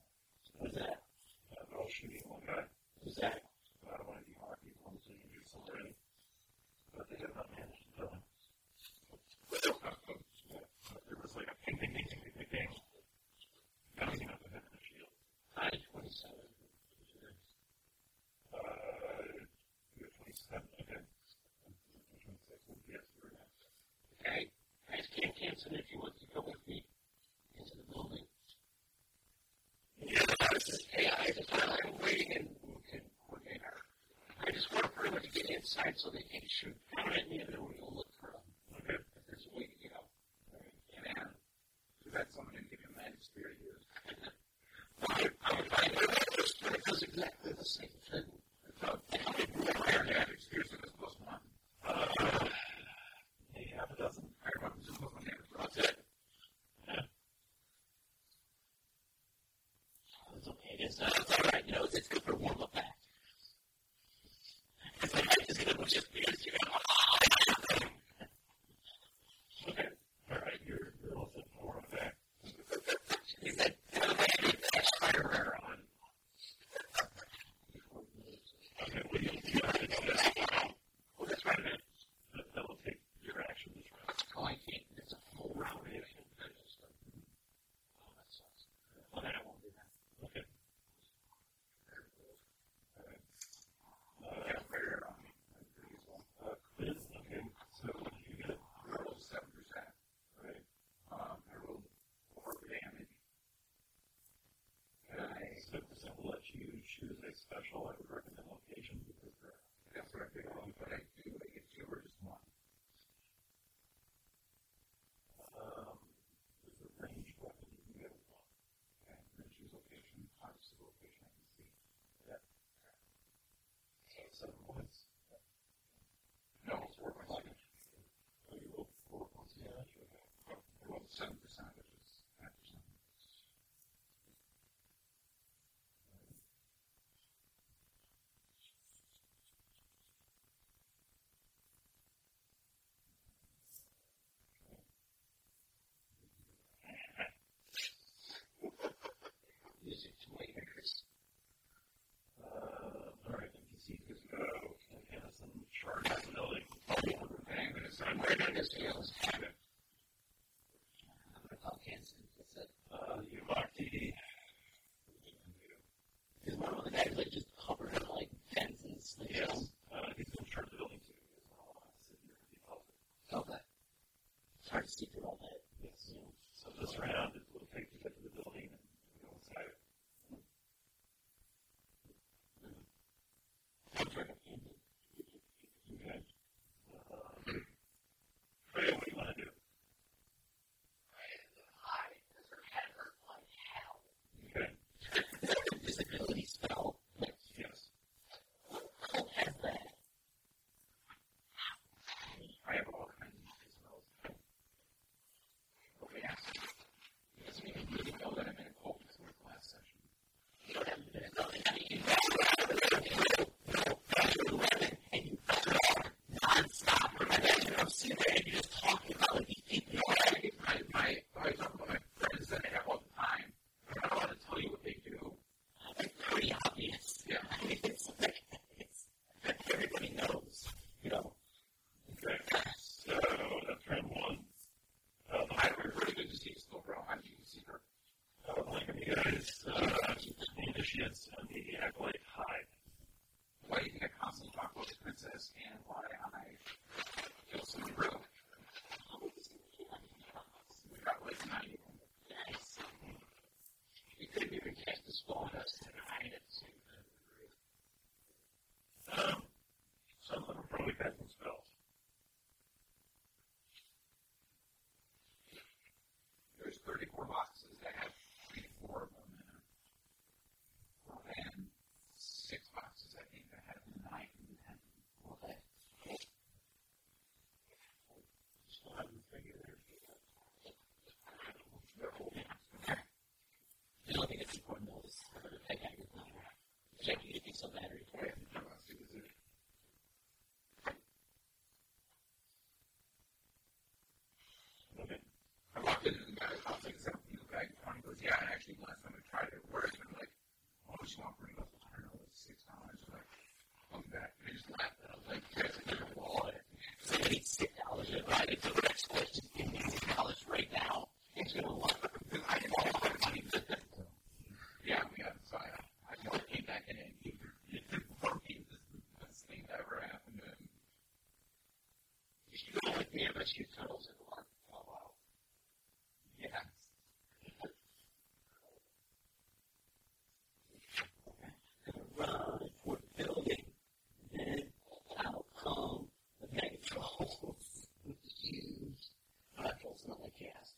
decides on the issue. How many of you she was a special, like, Israel's habit Megatrolls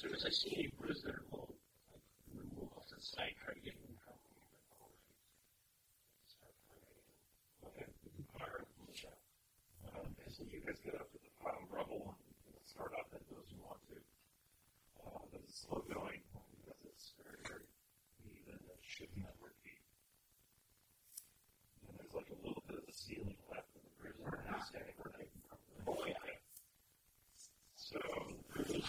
soon as I see. any prisoner, we'll like, remove off the site, try to get them in trouble. Okay, we can fire it from the shop. Um, basically, you guys get up to the pile of rubble and start off at those you want to. Uh, but it's slow going because it's very, very even and shifting upward feet. And there's like a little bit of the ceiling left in the prison and he's standing where they can come. Oh, yeah. So, the prison's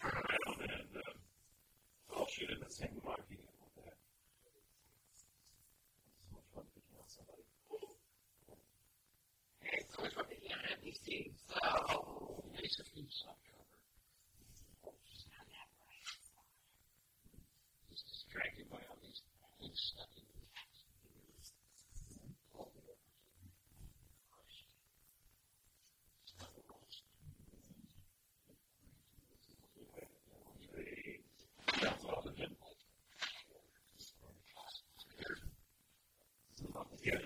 turn around and uh, I'll shoot in the same monkey with that. It's much fun picking on somebody. Hey, so much fun picking on empty things. So, nice of you, soft cover. Just not that right. He's distracted by all these things stuck in his They bounce off of him. Yeah,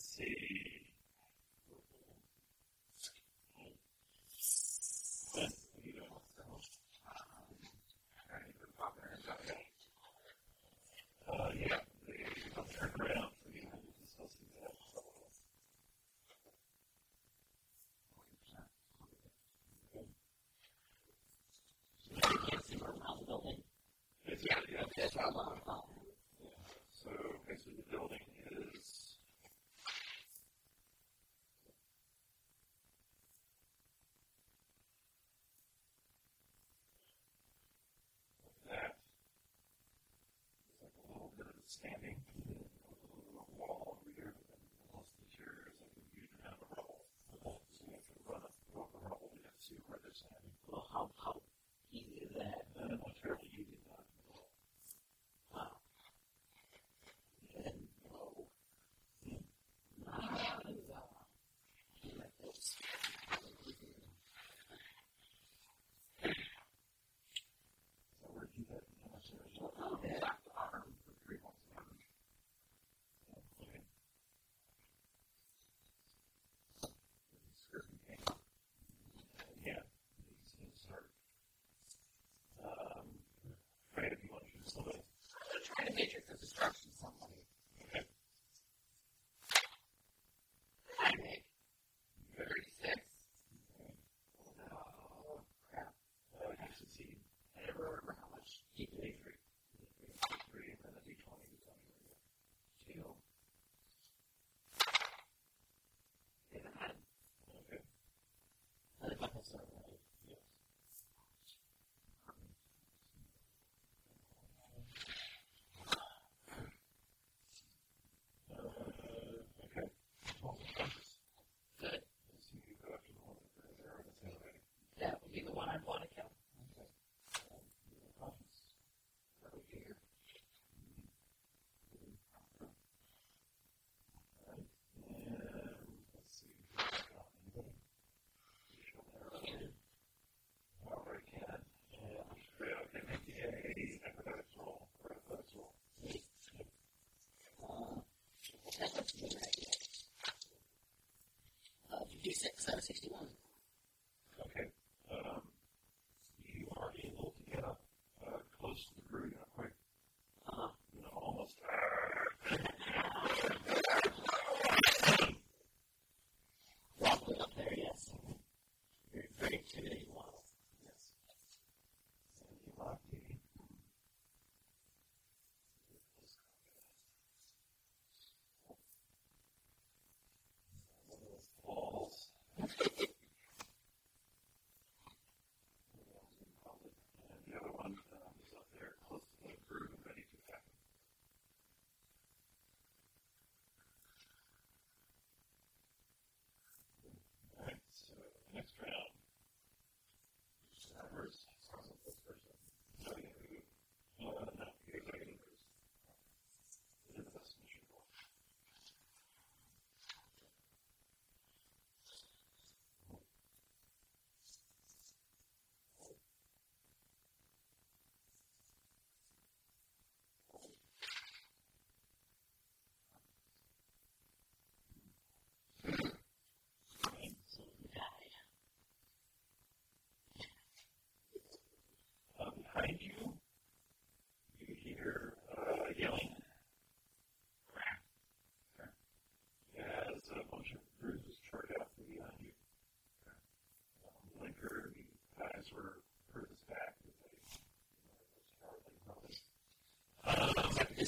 let's see. 66 out of 61.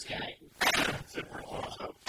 this guy said we're lost.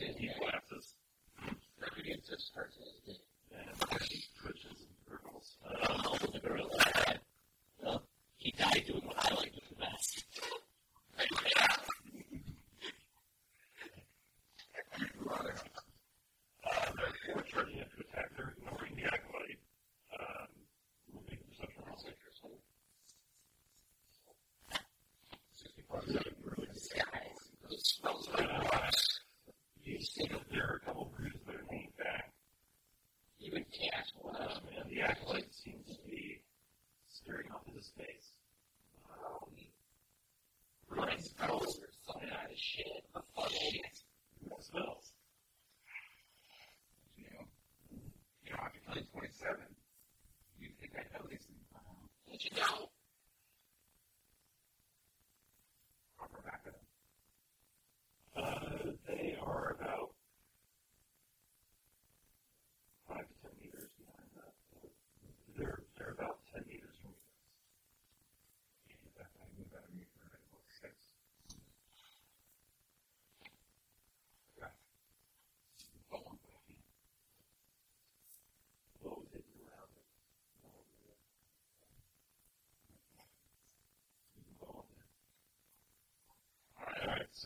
affected you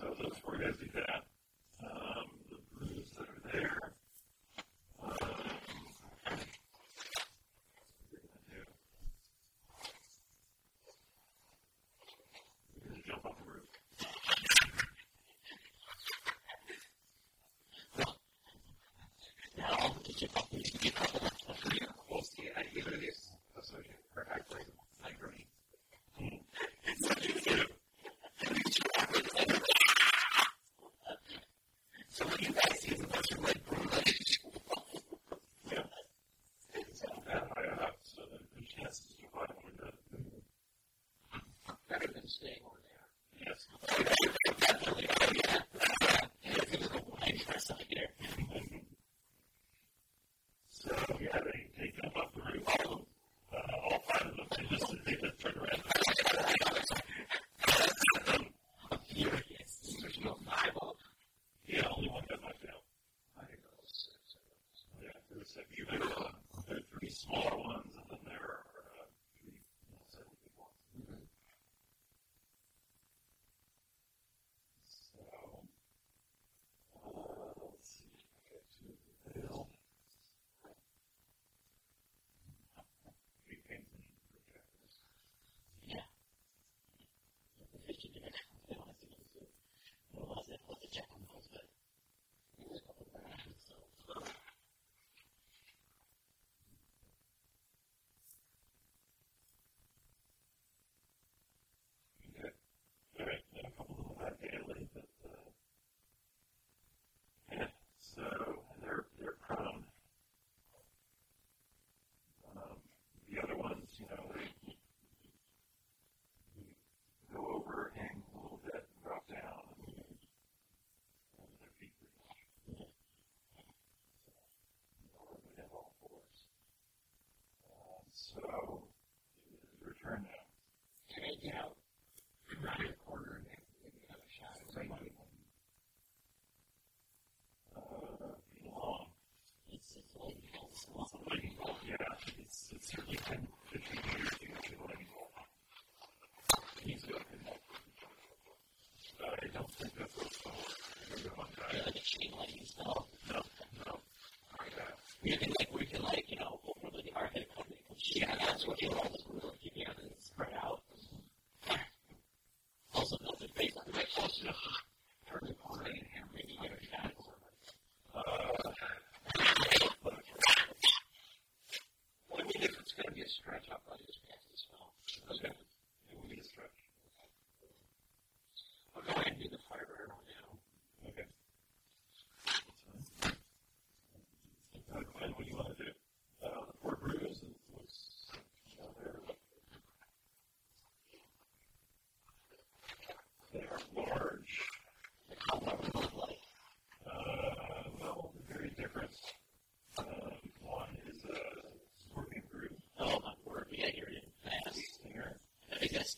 So those were guys who did that. Um, the blues that are there. Um, jump off the roof. now, you? We'll see. I hear it is.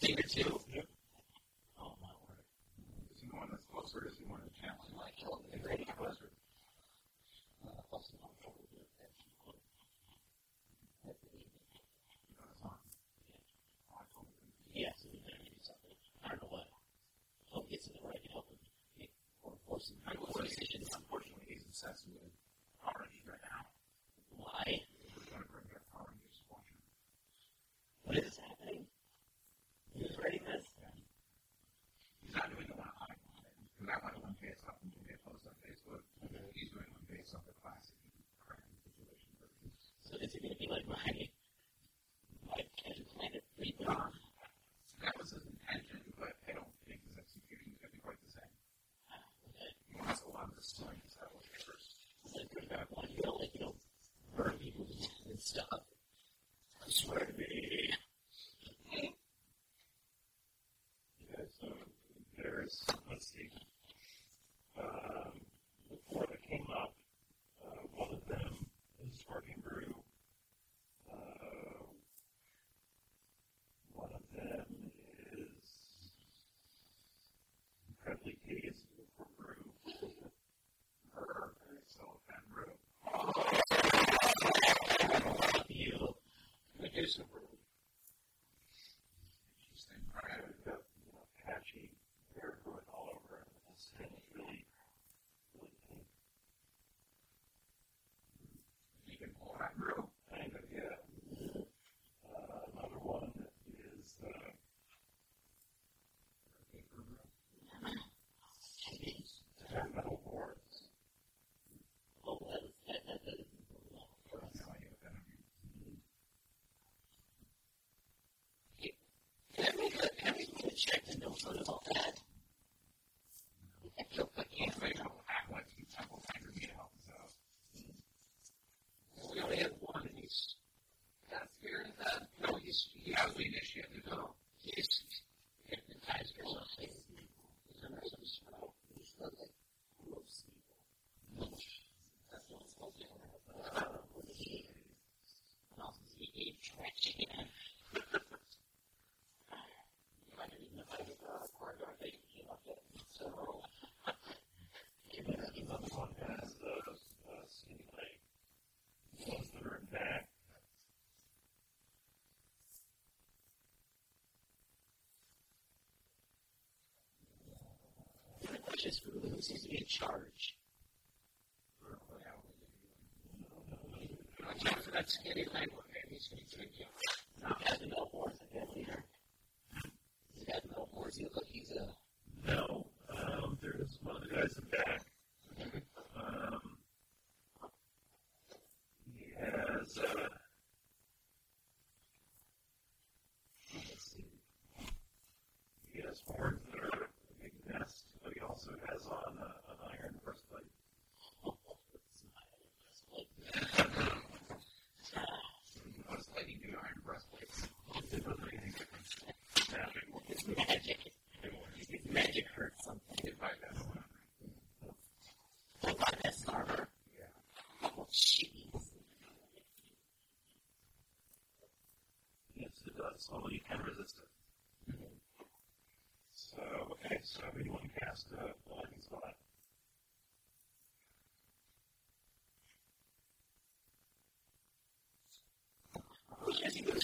thing or two Jesus is in charge. Yes, he does.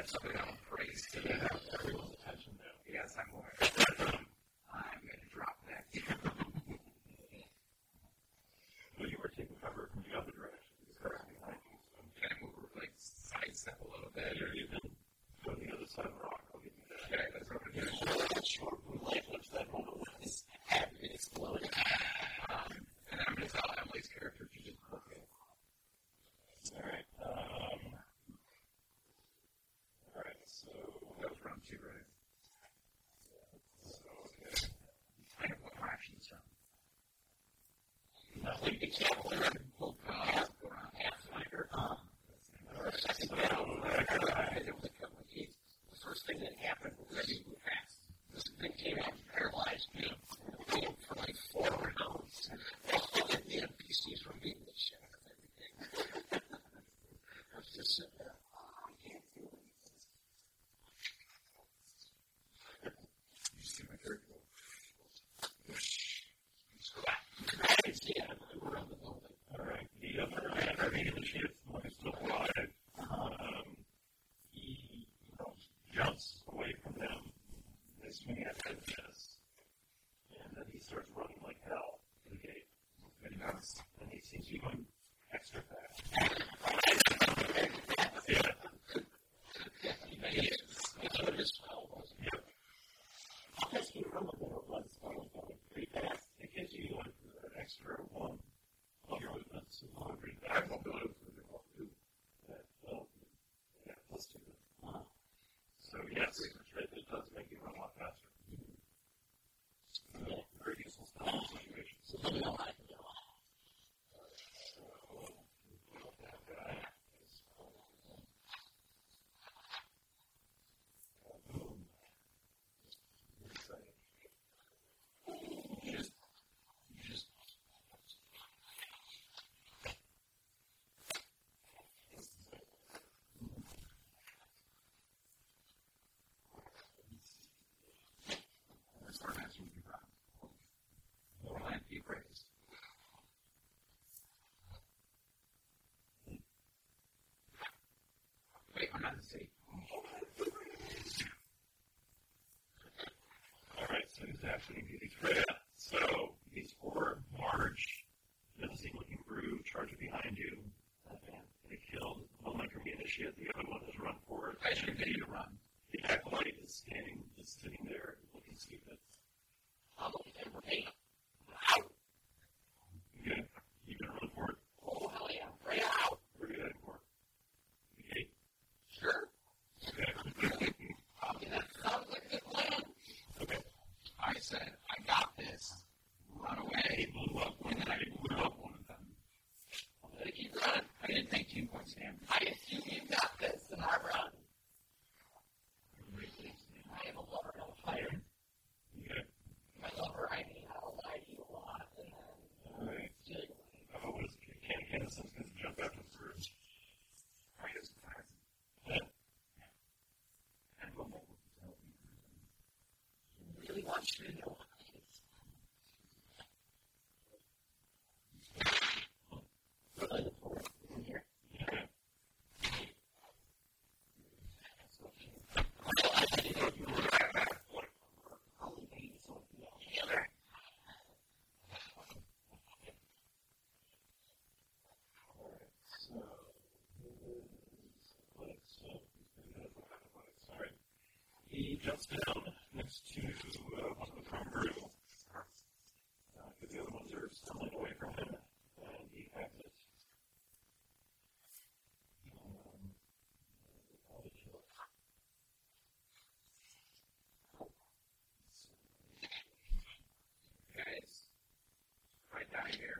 lift up and praise Him. you can't learn. me a heads ですね。right here.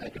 like a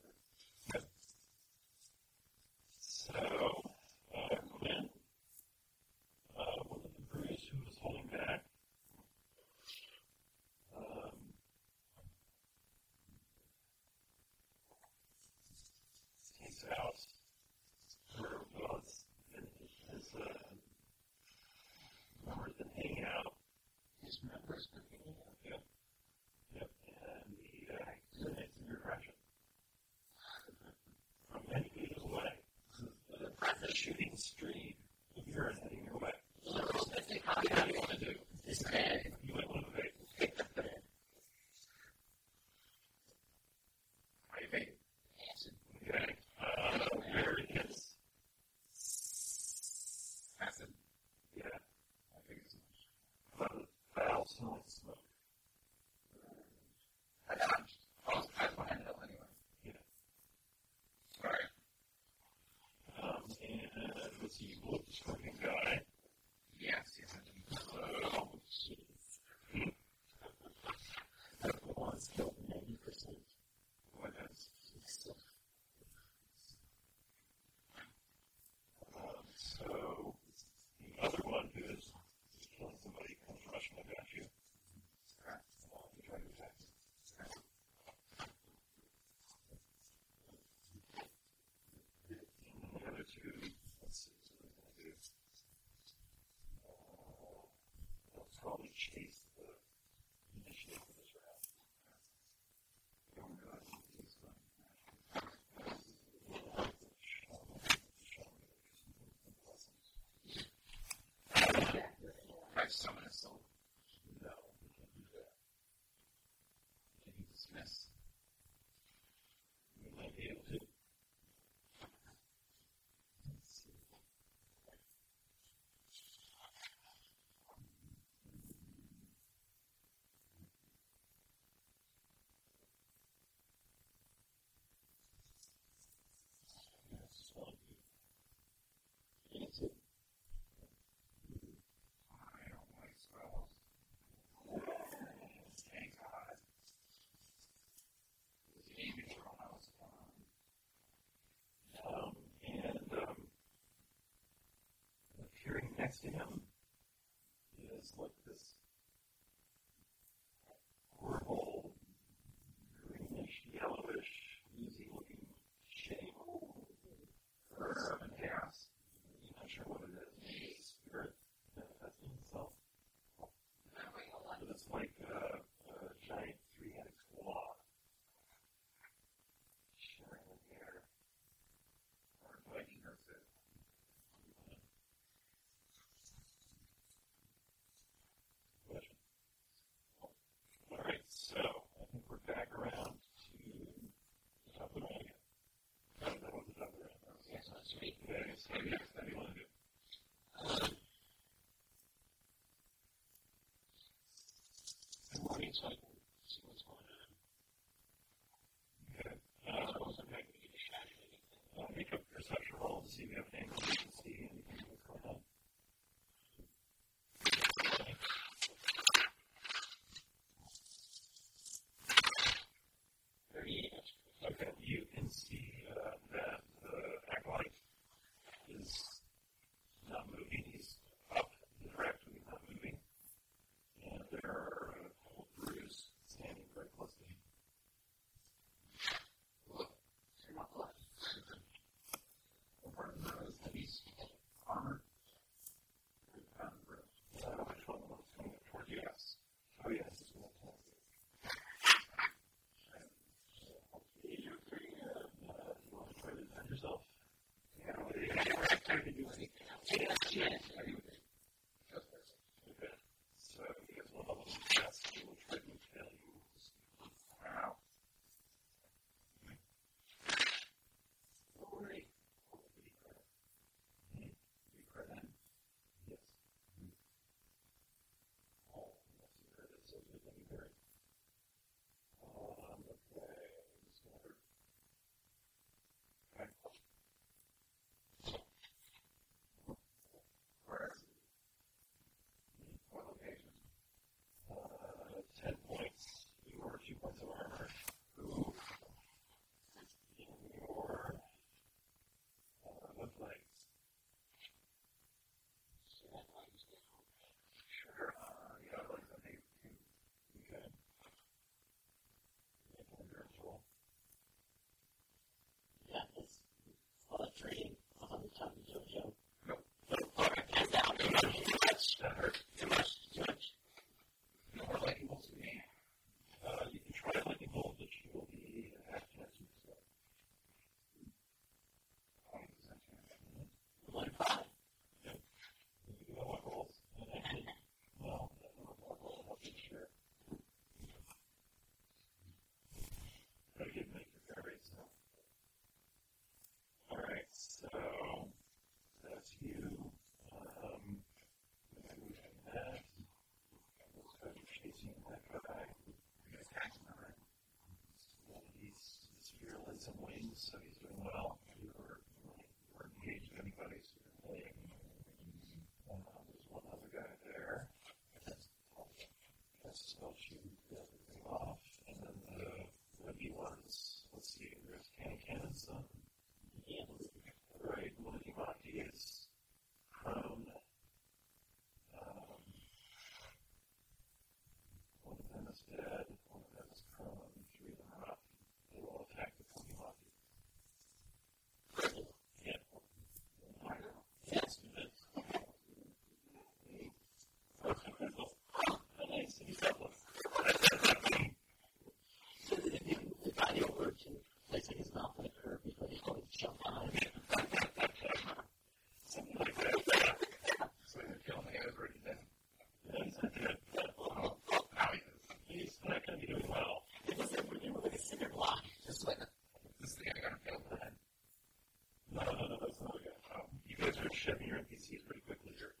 shooting stream of yours heading your way. So, I think How do you want to do this, man? Like this guys are shipping your NPCs pretty quickly here.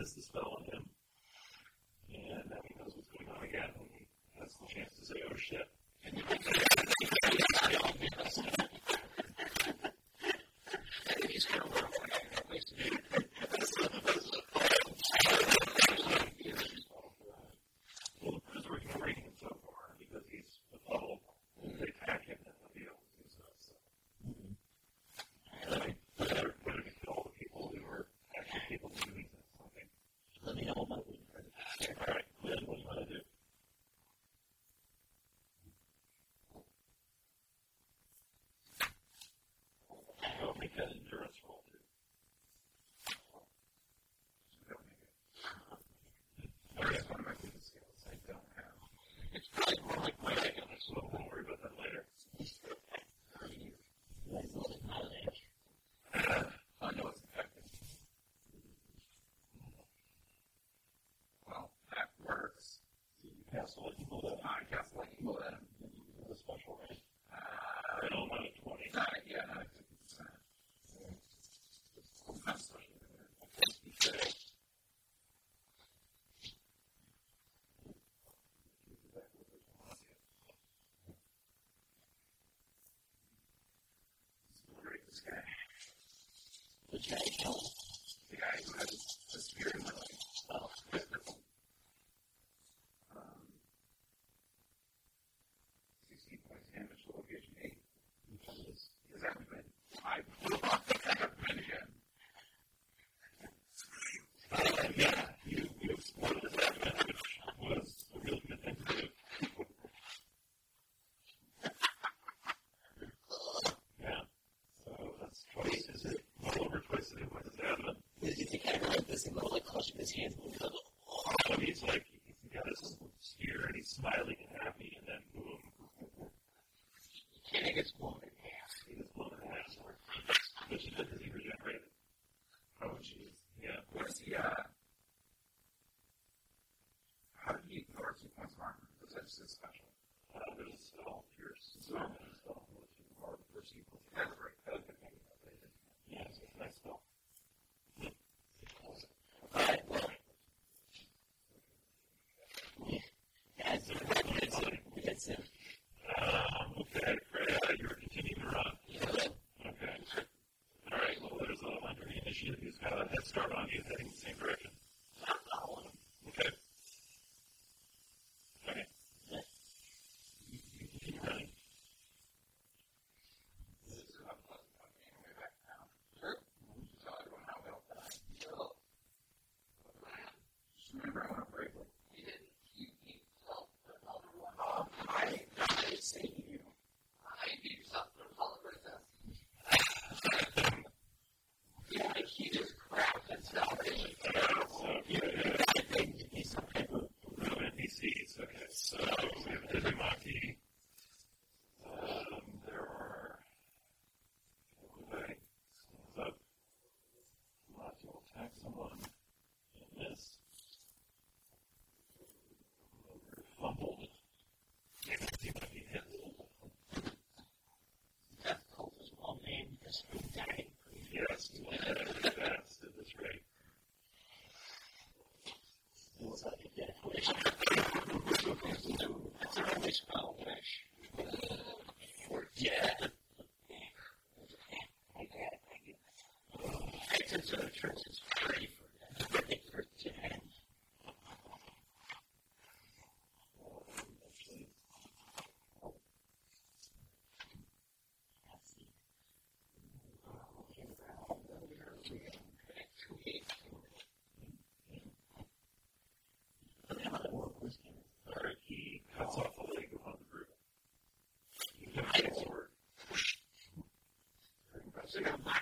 as the spell the day. services you know,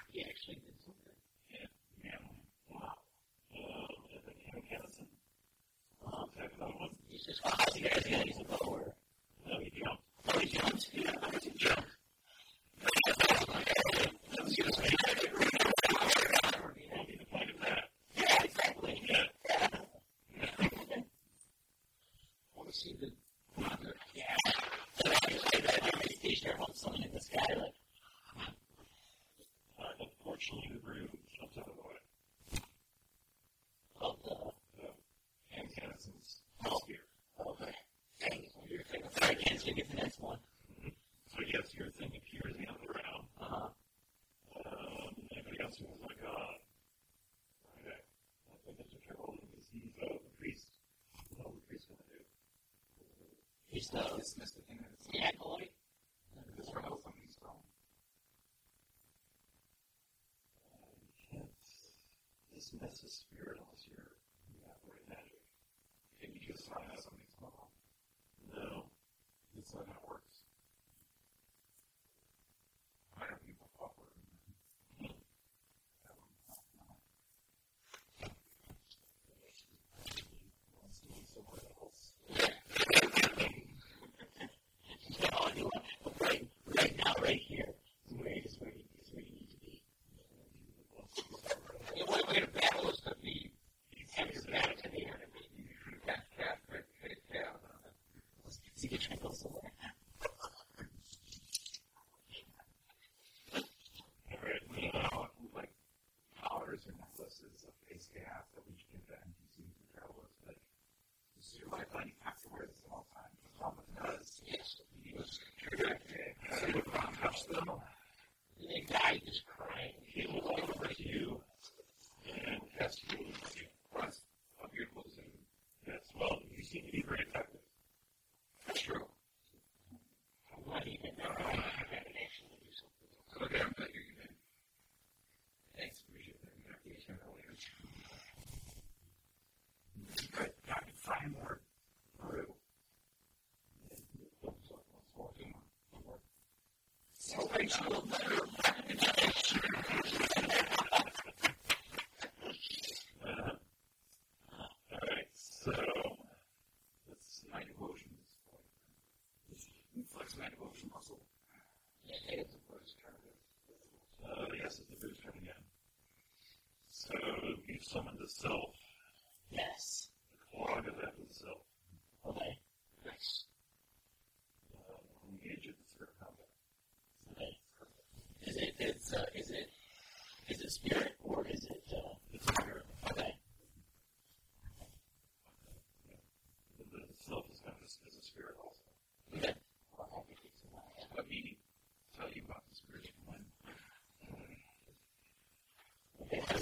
dismissed. Yeah, boy. things. I will better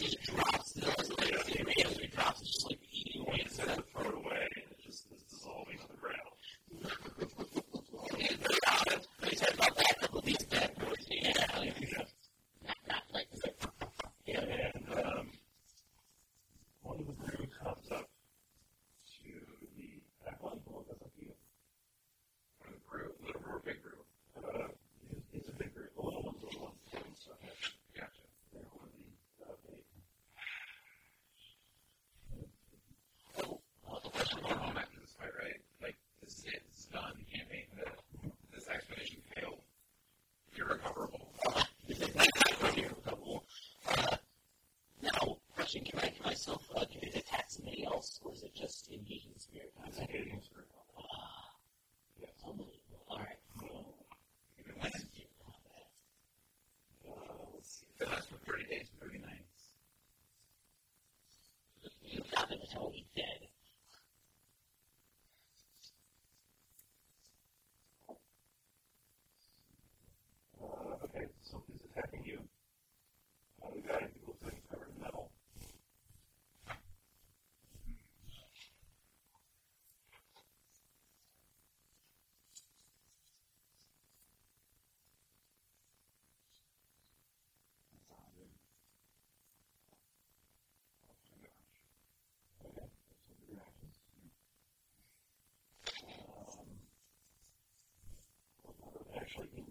see home.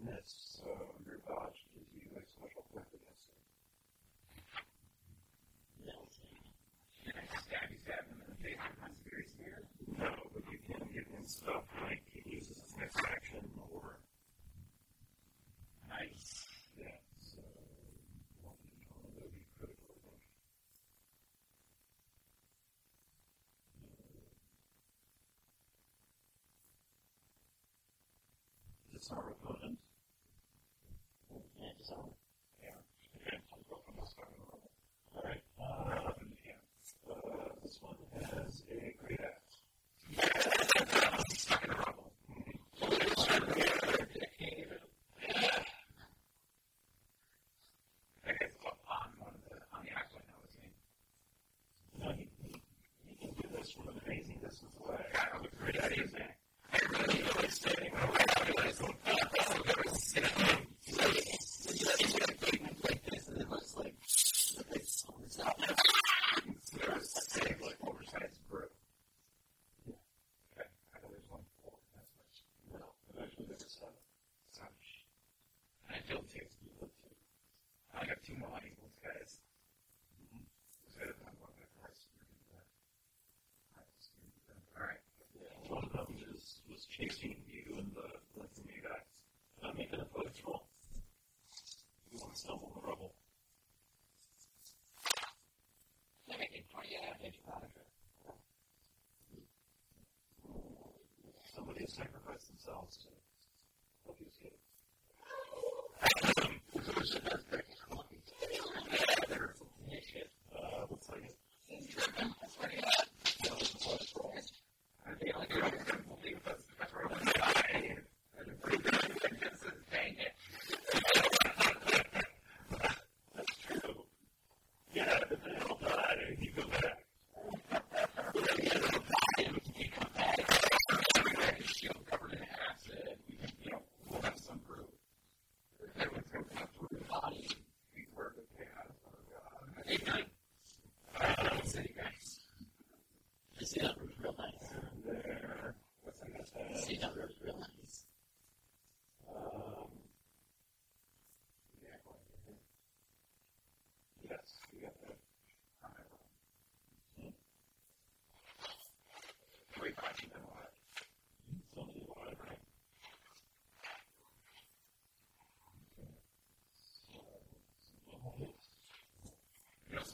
goodness of uh, your God should give you a special happiness. Yes. Can I stab his abdomen in the face with my spirit spear? No, but you can give him stuff like he uses his next action or. Nice. our opponent.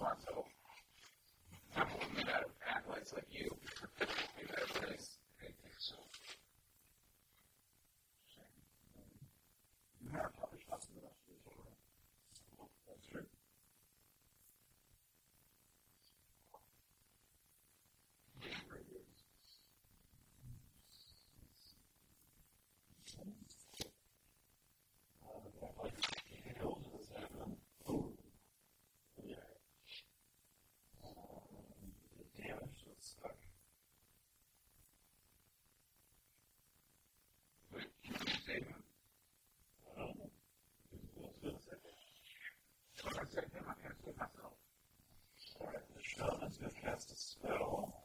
month. him. I'm. All right, the shaman's going to cast a spell.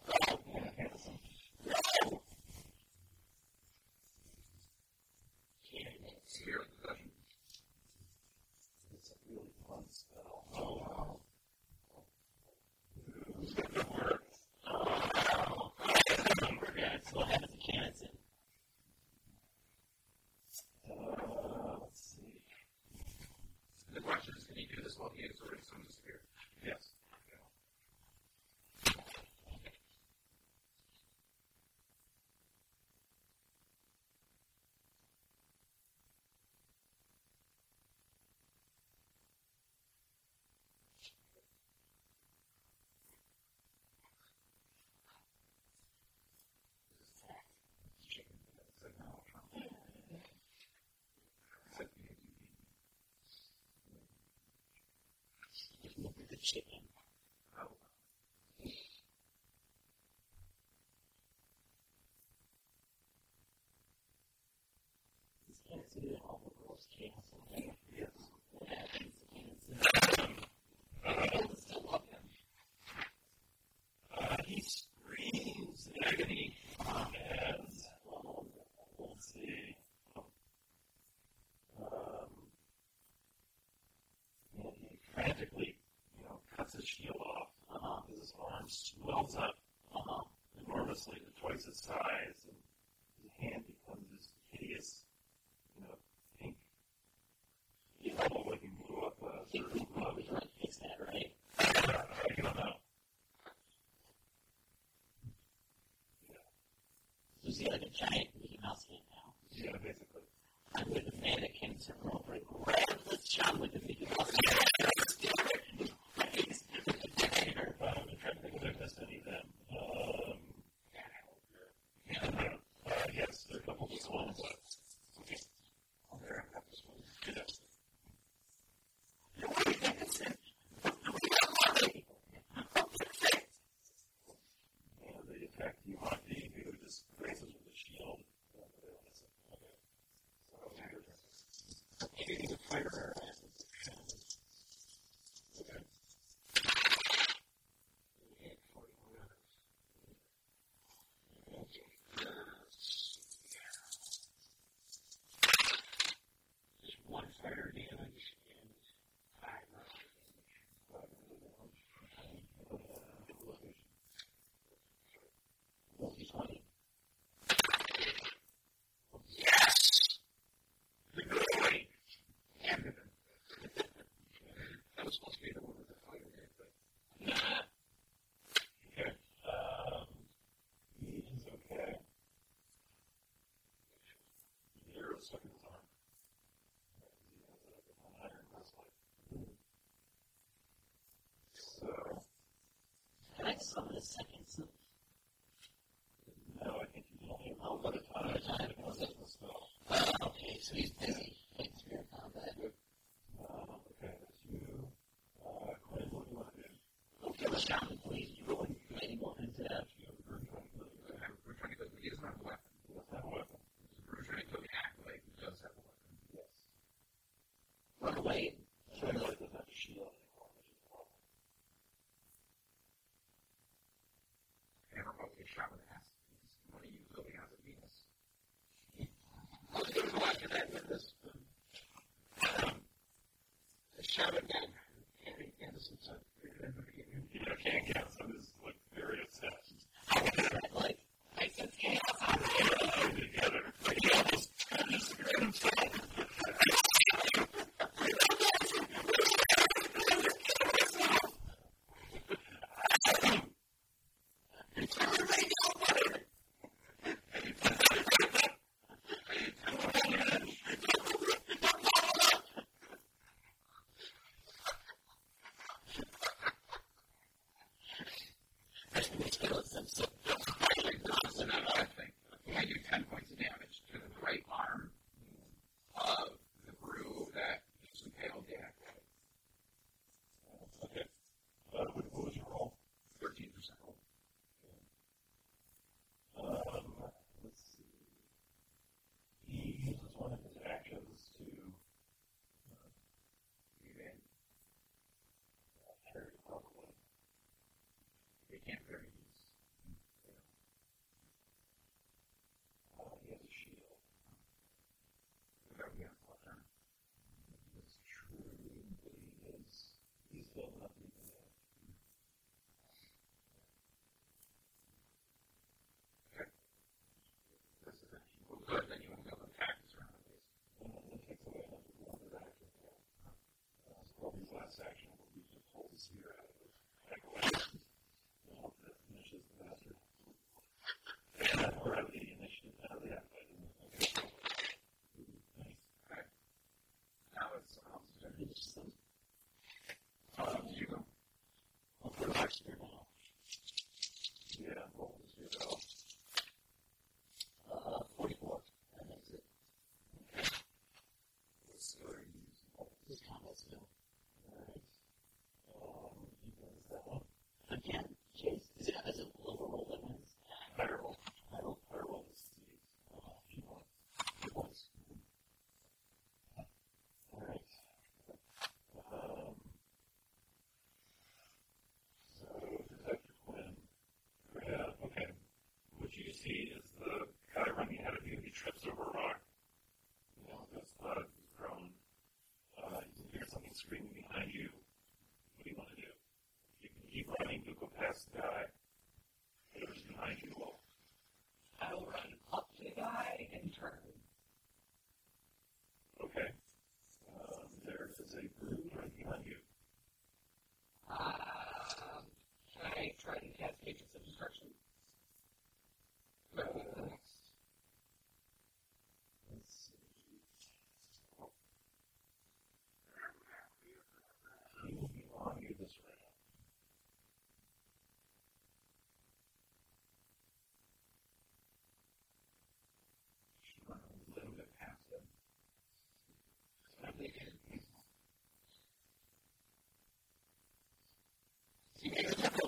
all the user chicken. Can't see all the girls can't. second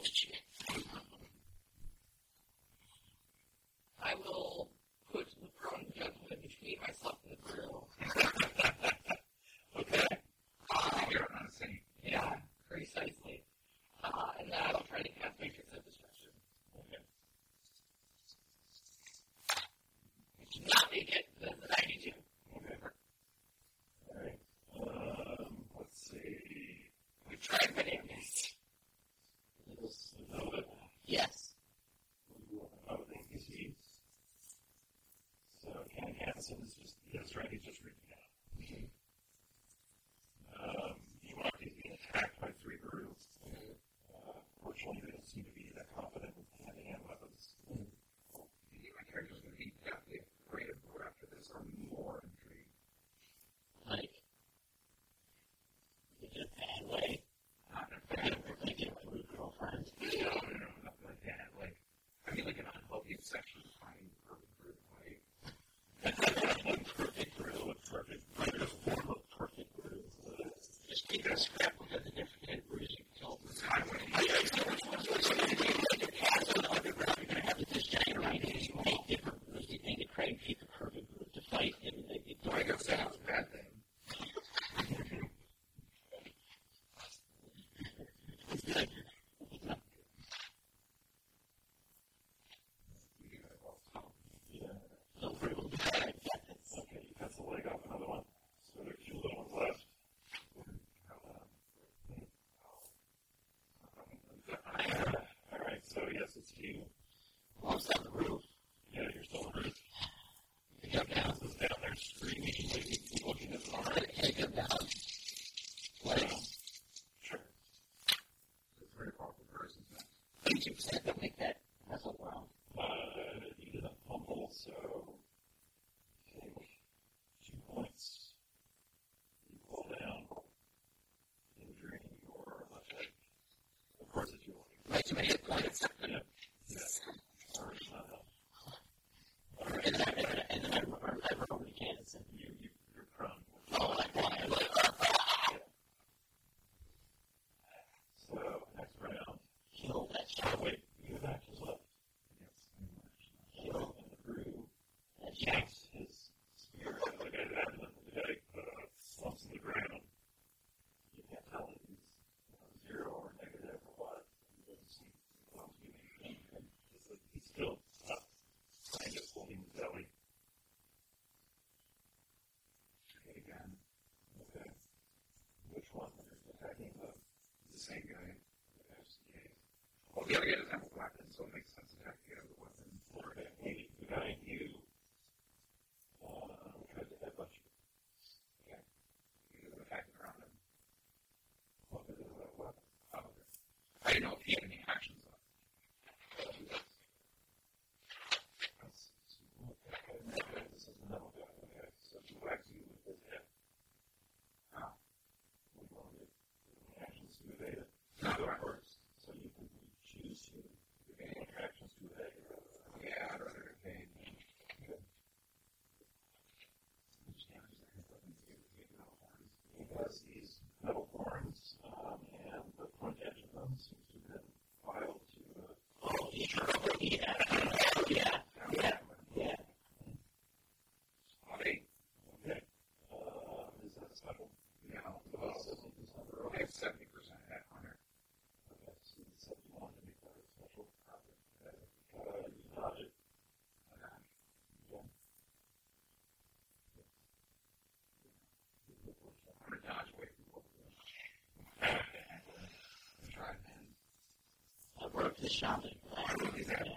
altitude. because it was just yes, it's you. Alongside the roof, you know, you're still on roof. Down there screaming, looking, looking at the car. Jacob Downs. Like, wow. sure. It's very powerful person. 80% to make that. That's a. Uh, you did a fumble, so take two points. Pull down, injuring your left leg. Of course, shopping. I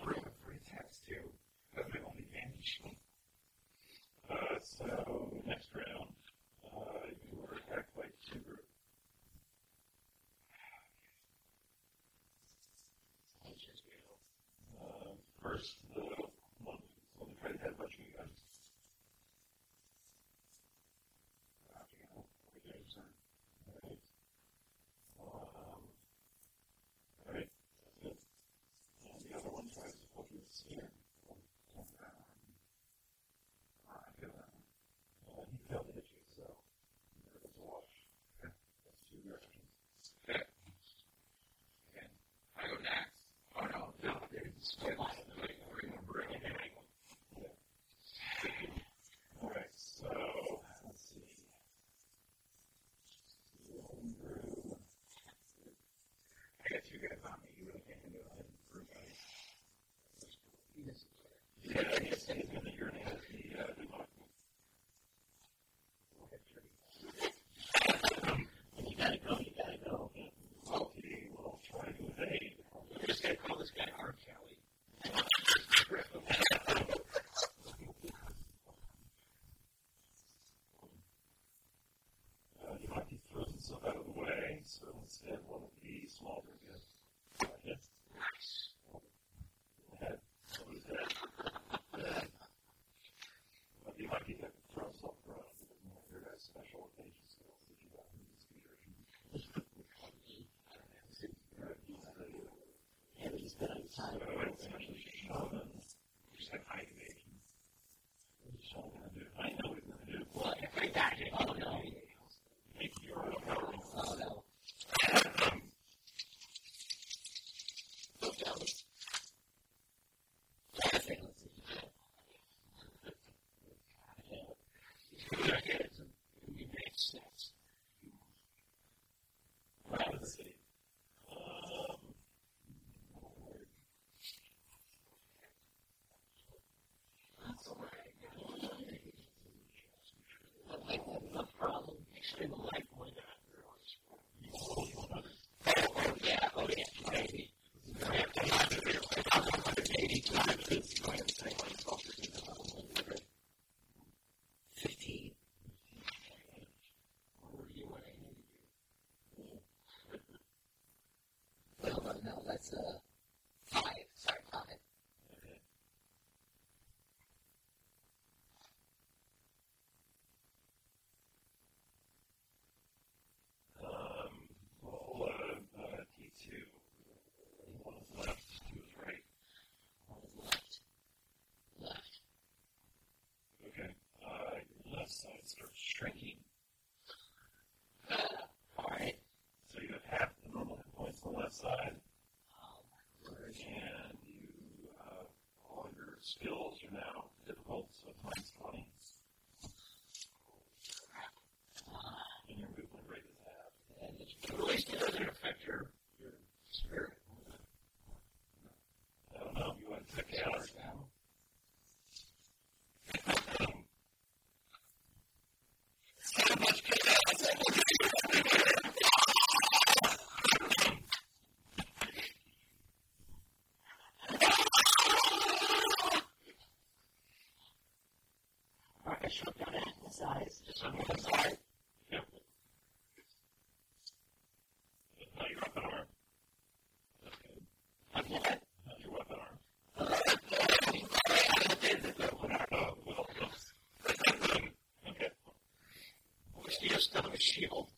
shield.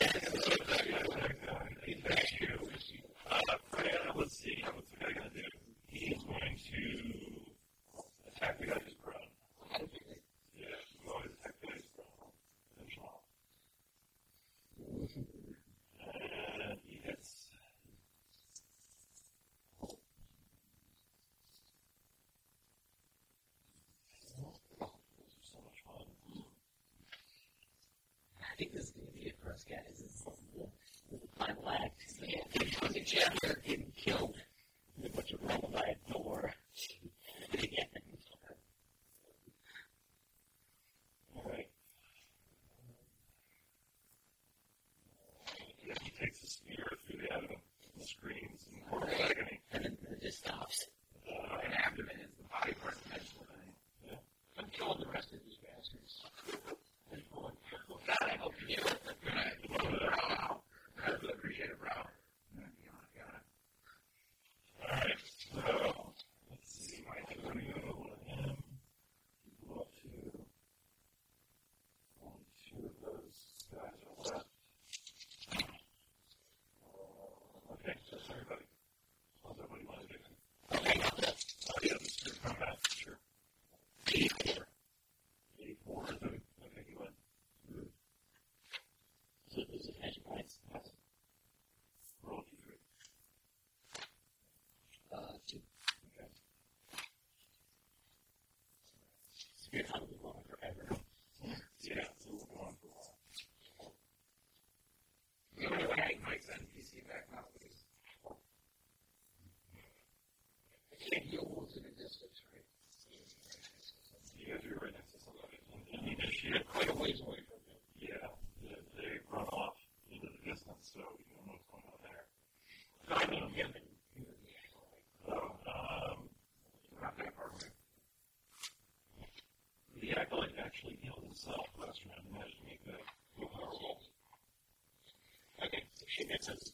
Uh, Freya, let's see, what's the guy gonna do? He is going to attack the guy who's prone. Yeah, you always attack the guy who's prone. Finish him off. And he hits. So much fun. I think this is going to be it for us guys. This is the, this is the final act. So, yeah, killed in Southwestern and Magic Meet the Ohio Rolls. Okay, she makes sense.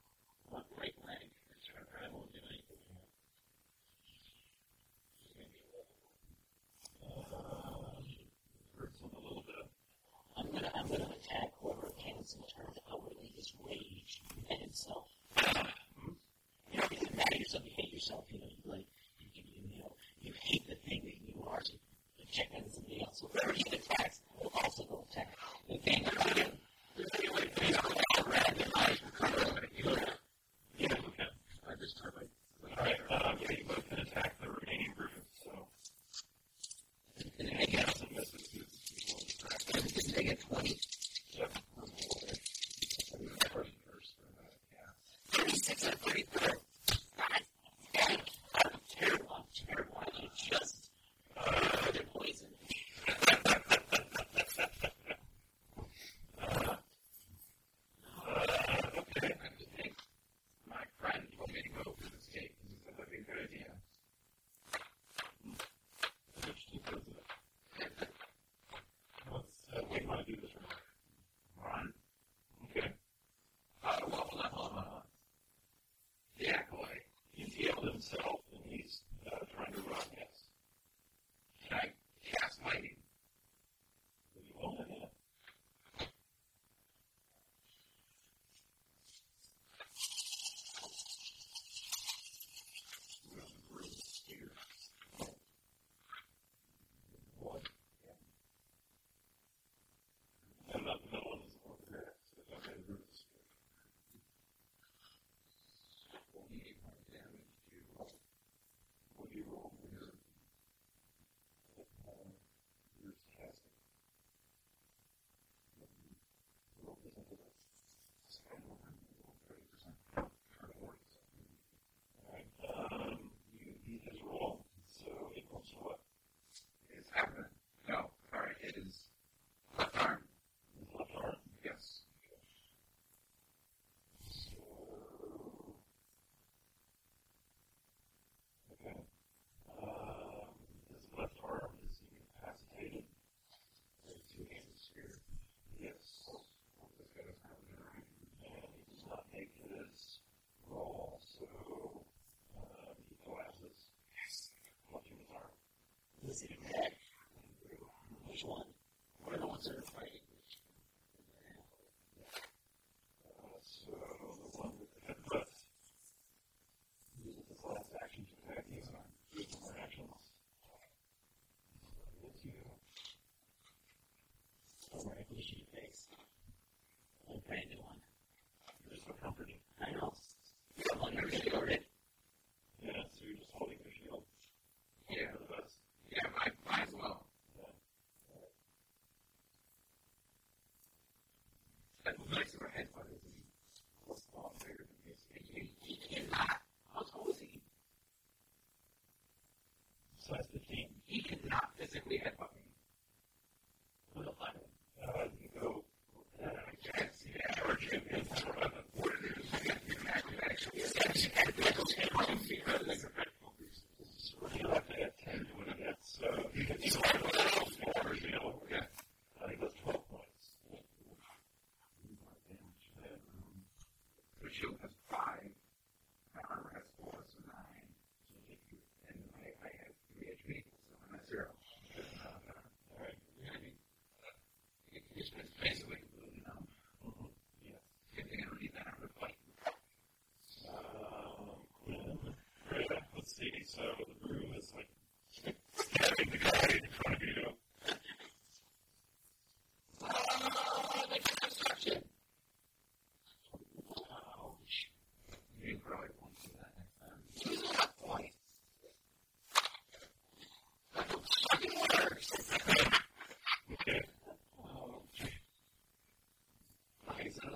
So,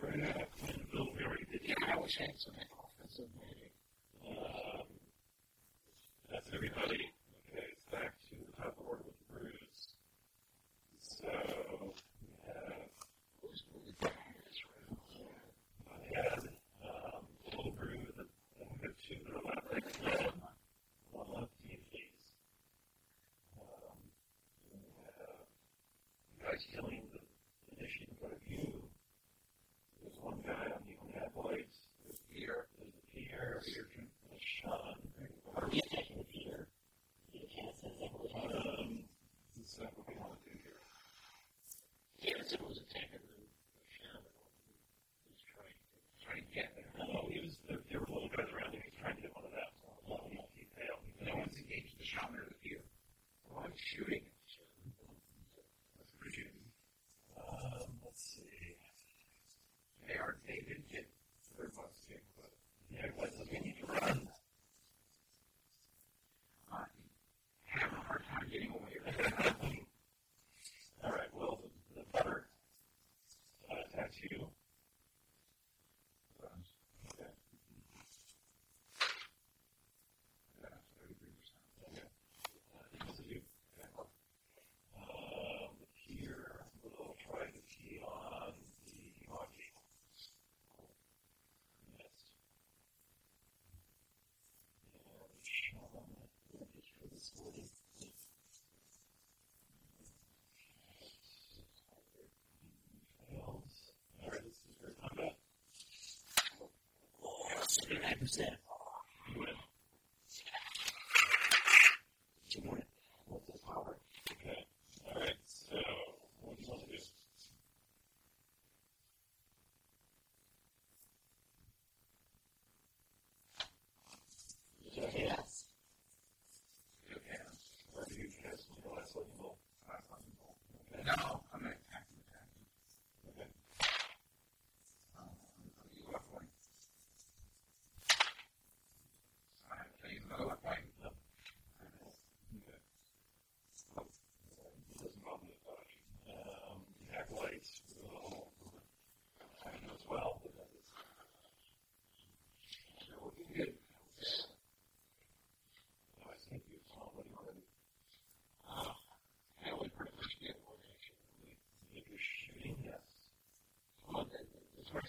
for, uh, very good. Yeah, I wish I had some. Who's there?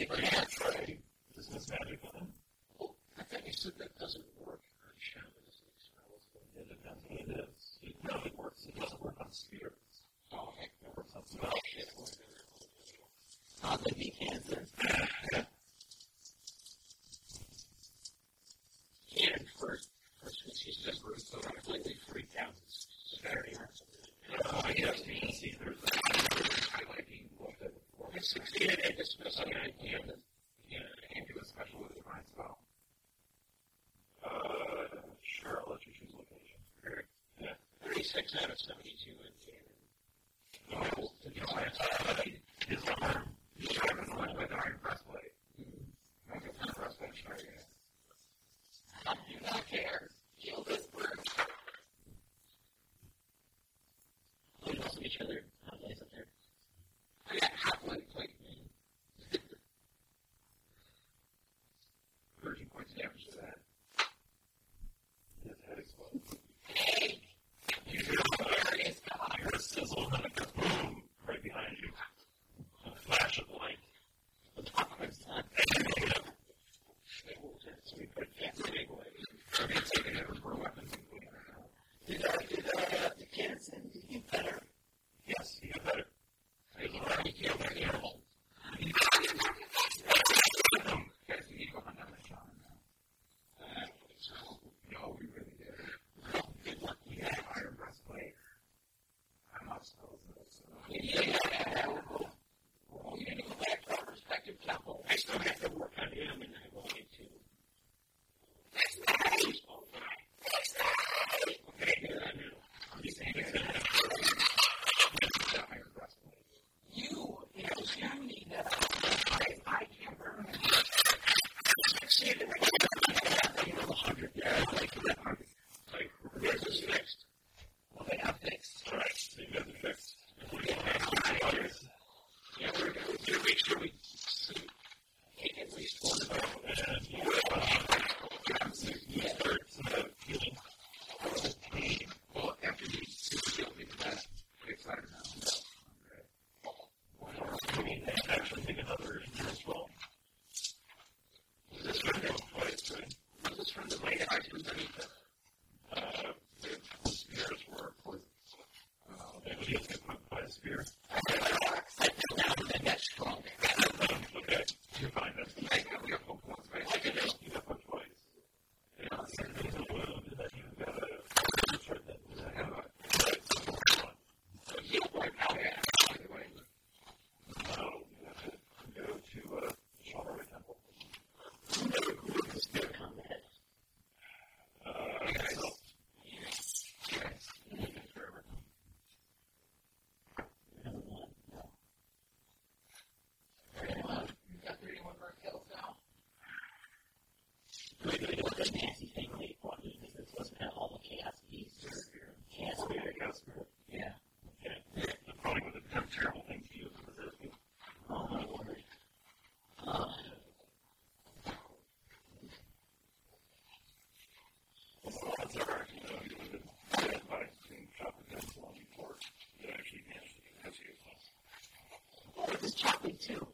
it. I'm going to take a chance. Dismiss magic on him. Oh, I thought you said that doesn't work on shamanistic spells. It depends what it is. It, no, it works. It doesn't work on spirits. Oh, okay. It works on spells. On the decanter. And first, first when she says we're so completely freaked out, it's very hard. Uh, yes, you can see there's Highlighting what the I succeeded at dismissing an idea that yeah, and do a special with a divine spell. Uh, sure, I'll let you choose location. Very 36 out of this too.